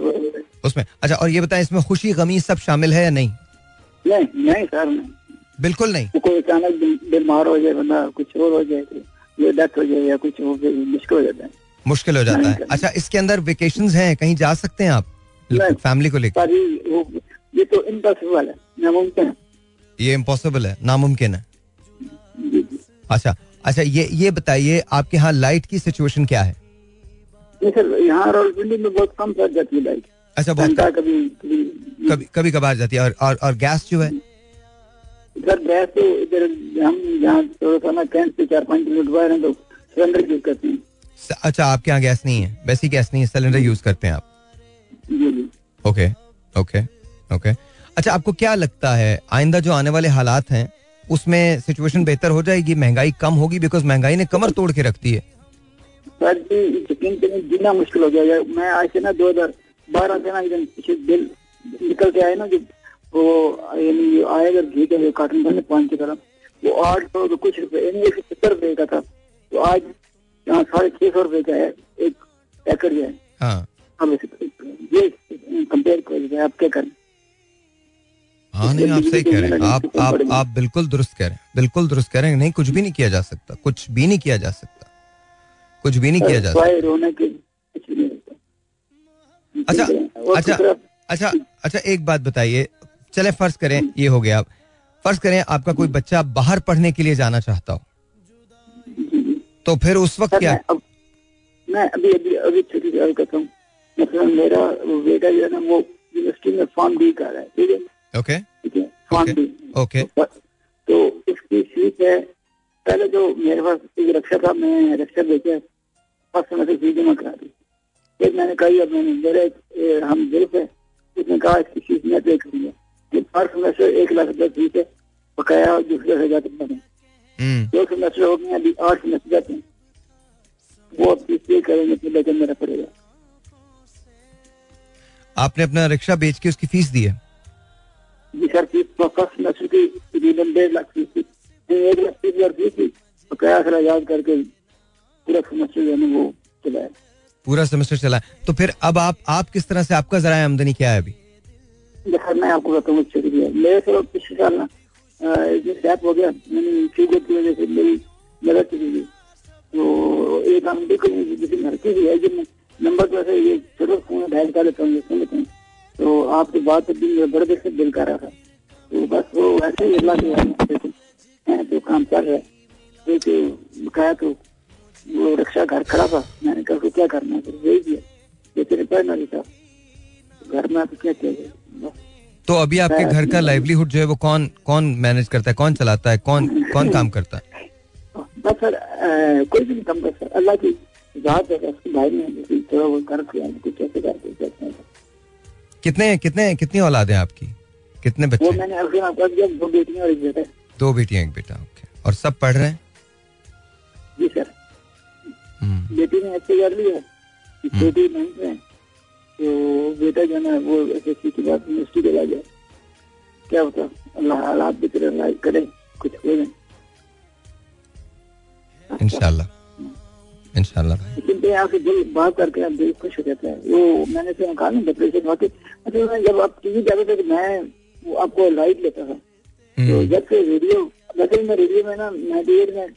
Speaker 1: उसमें। अच्छा और ये बताएँ इसमें खुशी गमी सब शामिल है या नहीं?
Speaker 2: नहीं नहीं सर नहीं।
Speaker 1: बिल्कुल नहीं।
Speaker 2: कोई अचानक बीमार हो जाए बंदा कुछ और हो जाए ये डेथ हो जाए या कुछ हो जाए मुश्किल हो जाता है।
Speaker 1: मुश्किल हो जाता है। अच्छा इसके अंदर वेकेशन हैं कहीं जा सकते हैं आप? फैमिली को लेकर
Speaker 2: ये तो इम्पॉसिबल है नामुमकिन है।
Speaker 1: ये इम्पॉसिबल है नामुमकिन है। अच्छा अच्छा ये ये बताइए आपके यहाँ लाइट की सिचुएशन क्या है?
Speaker 2: नहीं सर यहाँ रावलपिंडी में बहुत कम सर जाती है लाइट
Speaker 1: अच्छा बहुत
Speaker 2: कभी कभी
Speaker 1: कभी कभी कभार जाती है और और, और गैस जो है?
Speaker 2: सर गैस तो इधर हम जहाँ थोड़ा सा ना कैंट से चार पाँच किलोमीटर बाहर हैं तो सिलेंडर यूज़ करते हैं।
Speaker 1: अच्छा आपके यहाँ गैस नहीं है। वैसी गैस नहीं है सिलेंडर यूज़ करते हैं आप। Okay okay okay. अच्छा आपको क्या लगता है आइंदा जो आने वाले हालात हैं उसमें सिचुएशन बेहतर हो जाएगी महँगाई कम होगी? बिकॉज़ महँगाई ने कमर तोड़ के रखती है।
Speaker 2: सर जी यकीन करें जीना मुश्किल हो गया मैं आज से ना दो हज़ार बारह से ना एकदम पीछे बिल निकल के आए ना जो वो यानी ये आएगा घी का कार्टन बने पाँच की तरह वो आठ सौ तो कुछ रुपए यानी एक सौ सत्तर रुपए का था। तो आज यहाँ साढ़े छह सौ रुपए का है एक पैकेट जो है।
Speaker 1: हाँ।
Speaker 2: अब ये कंपेयर कर आप क्या करें?
Speaker 1: हाँ नहीं आप सही कह रहे हैं। आप आप आप बिल्कुल दुरुस्त कह रहे हैं बिल्कुल दुरुस्त कह रहे हैं नहीं कुछ भी नहीं किया जा सकता कुछ भी नहीं किया जा सकता। कुछ भी नहीं किया जा सकता अच्छा अच्छा अच्छा अच्छा एक बात बताइए। चले फ़र्ज़ करें ये हो गया। फ़र्ज़ करें आपका कोई बच्चा बाहर पढ़ने के लिए जाना चाहता हो। तो फिर उस वक्त क्या?
Speaker 2: मैं अब मैं अभी अभी अभी छोटी सी बात करता हूँ। मतलब मेरा बेटा जो है ना वो यूनिवर्सिटी में फॉर्म डी कर रहा है ठीक है?
Speaker 1: ओके
Speaker 2: ठीक है फॉर्म डी
Speaker 1: ओके
Speaker 2: तो इसकी फ़ीस है। पहले जो मेरे पास एक रक्षा था मैं रक्षा लेके समय से फ़ीस जमा करा दी। फिर मैंने कही अब मैंने मेरे हम दिल से उसने कहा इसकी फ़ीस मैं पे करूँगा कि फ़र्स्ट समय से एक लाख रुपये फ़ीस है बकाया दूसरे हज़ार रुपये में
Speaker 1: हम्म।
Speaker 2: दो सेमेस्टर हो गए अभी आठ सेमेस्टर जाते हैं। वो अब फ़ीस पे करेंगे तो लेकर मेरा पड़ेगा।
Speaker 1: आपने अपना रिक्शा बेच के उसकी फ़ीस दी है?
Speaker 2: जी सर फ़ीस फ़र्स्ट सेमेस्टर की तकरीबन डेढ़ लाख फ़ीस थी। एक लाख तीस हज़ार फ़ीस थी। बकाया सारा करके पूरा सेमेस्टर जो है वो चलाया
Speaker 1: पूरा सेमेस्टर चला है। तो फिर अब आप आप किस तरह से आपका जरा आमदनी क्या है अभी?
Speaker 2: देखा मैं आपको बताऊँ अच्छा दिया मेरे से पिछले साल ना जो सैप हो गया मैंने शुगर की वजह से मेरी मदद चली गई। तो एक हम बिल्कुल किसी घर की भी है जो नंबर तो ऐसे ये छोटा फ़ोन डायल कर लेता हूँ सुन लेता हूँ। तो आपकी बात तो दिन बड़े देर से दिल कर रहा था। तो बस वो ऐसे ही अल्लाह के तो काम चल रहा है। एक बकाया तो वो रक्षा घर खड़ा था। मैंने कहा उसको क्या करना है? तो वही दिया। ये तेरे पैर ना था घर में तो क्या किया
Speaker 1: तो अभी आपके घर का लाइवलीहुड जो है वो कौन कौन मैनेज करता है? कौन चलाता है? कौन कौन काम करता है?
Speaker 2: बस सर कोई भी नहीं कम कर सर अल्लाह की जात है उसके भाई ने जैसे थोड़ा वो कर दिया। कुछ ऐसे करते हैं
Speaker 1: कितने कितने कितनी औलाद है आपकी? कितने बच्चे हैं?
Speaker 2: मैंने अभी आपको दिया दो बेटियाँ और एक बेटा।
Speaker 1: दो बेटियाँ एक बेटा ओके और सब पढ़ रहे हैं?
Speaker 2: जी सर। बेटी ने अच्छे कर लिया बेटी नाइन्थ में तो बेटा जो है वो एस एस सी के बाद यूनिवर्सिटी चला गया। क्या होता? अल्लाह हालात भी तेरे अल्लाह करे कुछ हो जाए।
Speaker 1: इंशाल्लाह। इंशाल्लाह।
Speaker 2: लेकिन तो दिल बात करके आप दिल खुश हो जाता है। वो मैंने से कहा ना डिप्रेशन वाकई। मैं जब आप टीवी जाते थे तो मैं वो आपको लाइट लेता था। तो
Speaker 1: हम्म,
Speaker 2: जब से रेडियो मैं रेडियो में ना नाइनटी एट में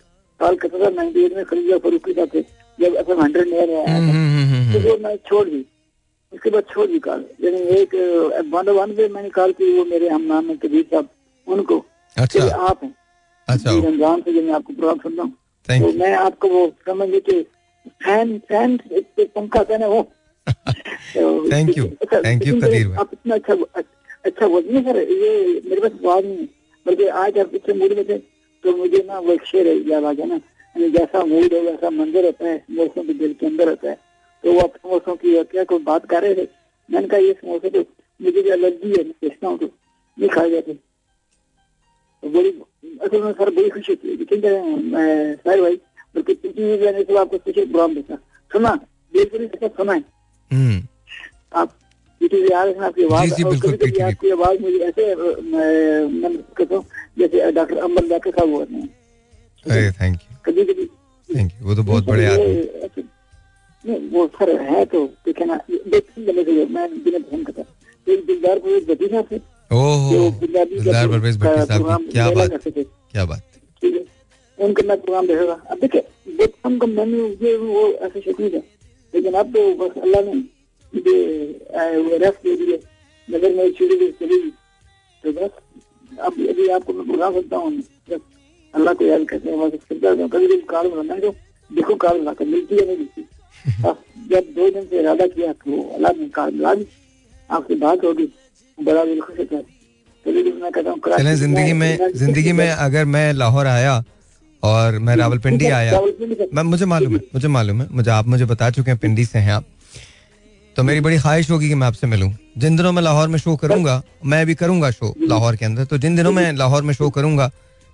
Speaker 2: कॉल करता था नाइनटी एट में खरीदा फरूक के साथ जब एफ़ एम हंड्रेड नया नया आया था।
Speaker 1: हम्म, हम्म,
Speaker 2: तो
Speaker 1: हम्म,
Speaker 2: वो मैं छोड़ दी। उसके बाद छोड़ दी कॉल लेकिन एक वन वन पे मैंने कॉल की वो मेरे हम नाम है कबीर साहब उनको।
Speaker 1: अच्छा।
Speaker 2: आप हैं।
Speaker 1: अच्छा।
Speaker 2: रमज़ान से जब मैं आपको प्रोग्राम सुनता हूँ तो मैं आपको वो समझ कि फ़ैन फ़ैन एक पंखा था ना वो। तो-
Speaker 1: Thank you.
Speaker 2: अच्छा,
Speaker 1: Thank कदीर
Speaker 2: आप इतना अच्छा अच्छा बोल नहीं सर ये मेरे पास बात नहीं है। बल्कि आज आप इतने मूड में थे। तो मुझे ना वो शेर है आ गया ना? यानी जैसा मूड है वैसा मंजर होता है मौसम भी दिल के अंदर होता है। तो वो आप समोसों की क्या कोई बात कर रहे थे? मैंने कहा ये समोसे तो मुझे भी एलर्जी है मैं बेचता हूँ तो। नहीं खाए जाते तो बड़ी असल में सर बड़ी खुशी थी लेकिन मैं साहिर भाई बल्कि मैंने तो आपको प्रोग्राम देखा सुना बिल्कुल सुना है।
Speaker 1: हम्म।
Speaker 2: आप आ रहे हैं आपकी आवाज़
Speaker 1: जी, जी,
Speaker 2: और
Speaker 1: बिल्कुल,
Speaker 2: कभी कभी आपकी आवाज़ मुझे ऐसे मैं कहता हूँ जैसे डॉक्टर अमर डॉक्टर साहब बोल रहे हैं?
Speaker 1: अरे थैंक यू
Speaker 2: कभी कभी
Speaker 1: थैंक यू वो तो बहुत बड़े आदमी।
Speaker 2: नहीं वो सर है तो देखना देखने के लिए मैं बिना पसंद करता। एक दिलदार को एक भतीजा थे।
Speaker 1: ओहो दिलदार परवेज भट्टी साहब की क्या बात क्या बात
Speaker 2: ठीक है? उनका मैं प्रोग्राम देखेगा अब देखिए बचपन का मैंने ये वो ऐसे शौक नहीं था लेकिन अब तो बस अल्लाह ने दे दिए। में चली। गई तो बस अब यदि आपको मैं बुला सकता हूँ। बस अल्लाह को याद करते हैं। बस कभी बनाना जो देखो मिलती है नहीं मिलती बस जब दो दिन से इरादा किया तो अल्लाह ने मिला दी आपसे बात होगी। बड़ा दिल खुश होता
Speaker 1: चलें ज़िंदगी में ज़िंदगी में अगर मैं लाहौर आया और मैं रावलपिंडी आया मैं मुझे मालूम है मुझे मालूम है मुझे आप मुझे बता चुके हैं पिंडी से हैं आप। तो मेरी बड़ी ख्वाहिश होगी कि मैं आपसे मिलूं। जिन दिनों मैं लाहौर में शो करूँगा मैं भी करूँगा शो लाहौर के अंदर। तो जिन दिनों मैं लाहौर में शो करूँगा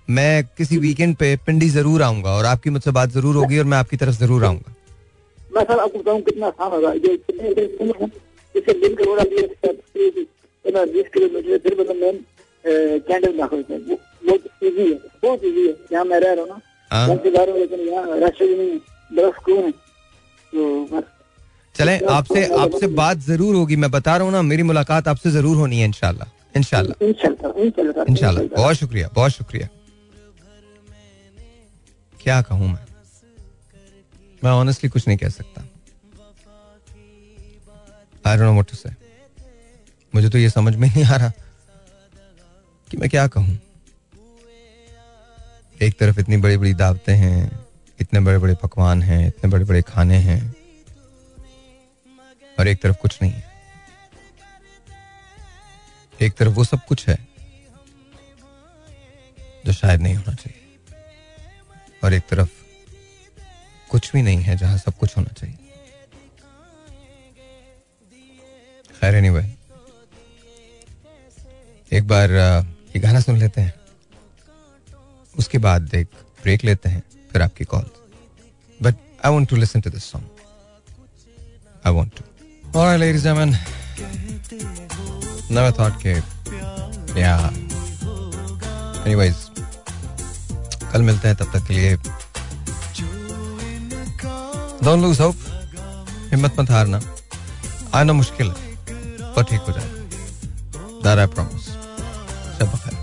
Speaker 1: मैं किसी वीकेंड पे पिंडी ज़रूर आऊँगा और आपकी मुझसे बात ज़रूर होगी और मैं आपकी तरफ़ ज़रूर आऊँगा।
Speaker 2: मैं सर आपको बताऊँ कितना आसान होगा। ये कितने कितने इससे लिंक रोड अभी इतना बीस किलोमीटर फिर मतलब मेन कैंडल दाखिल होता है वो बहुत इजी है बहुत इजी है। यहाँ मैं रह रहा हूँ ना।
Speaker 1: हाँ।
Speaker 2: मैं लेकिन यहाँ है। तो बस।
Speaker 1: चलें आपसे आपसे बात ज़रूर होगी मैं बता रहा हूँ ना मेरी मुलाकात आपसे ज़रूर होनी है इनशाला इनशाला
Speaker 2: इंशाल्लाह
Speaker 1: बहुत शुक्रिया बहुत शुक्रिया। क्या कहूँ मैं? मैं ऑनेस्टली कुछ नहीं कह सकता। I don't know what to say मुझे तो ये समझ में नहीं आ रहा कि मैं क्या कहूँ। एक तरफ़ इतनी बड़ी बड़ी दावतें हैं इतने बड़े बड़े पकवान हैं इतने बड़े बड़े खाने हैं और एक तरफ़ कुछ नहीं है। एक तरफ़ वो सब कुछ है जो शायद नहीं होना चाहिए। और एक तरफ़ कुछ भी नहीं है जहाँ सब कुछ होना चाहिए। खैर एनीवे एक बार ये गाना सुन लेते हैं। उसके बाद एक ब्रेक लेते हैं, फिर आपकी call but I want to listen to this song I want to alright ladies and never thought के, yeah. Anyways, कल मिलते हैं तब तक के लिए। डोंट लूज होप हिम्मत मत हारना। आना मुश्किल है, पर ठीक हो जाएगा दैट आई प्रॉमिस सब खैर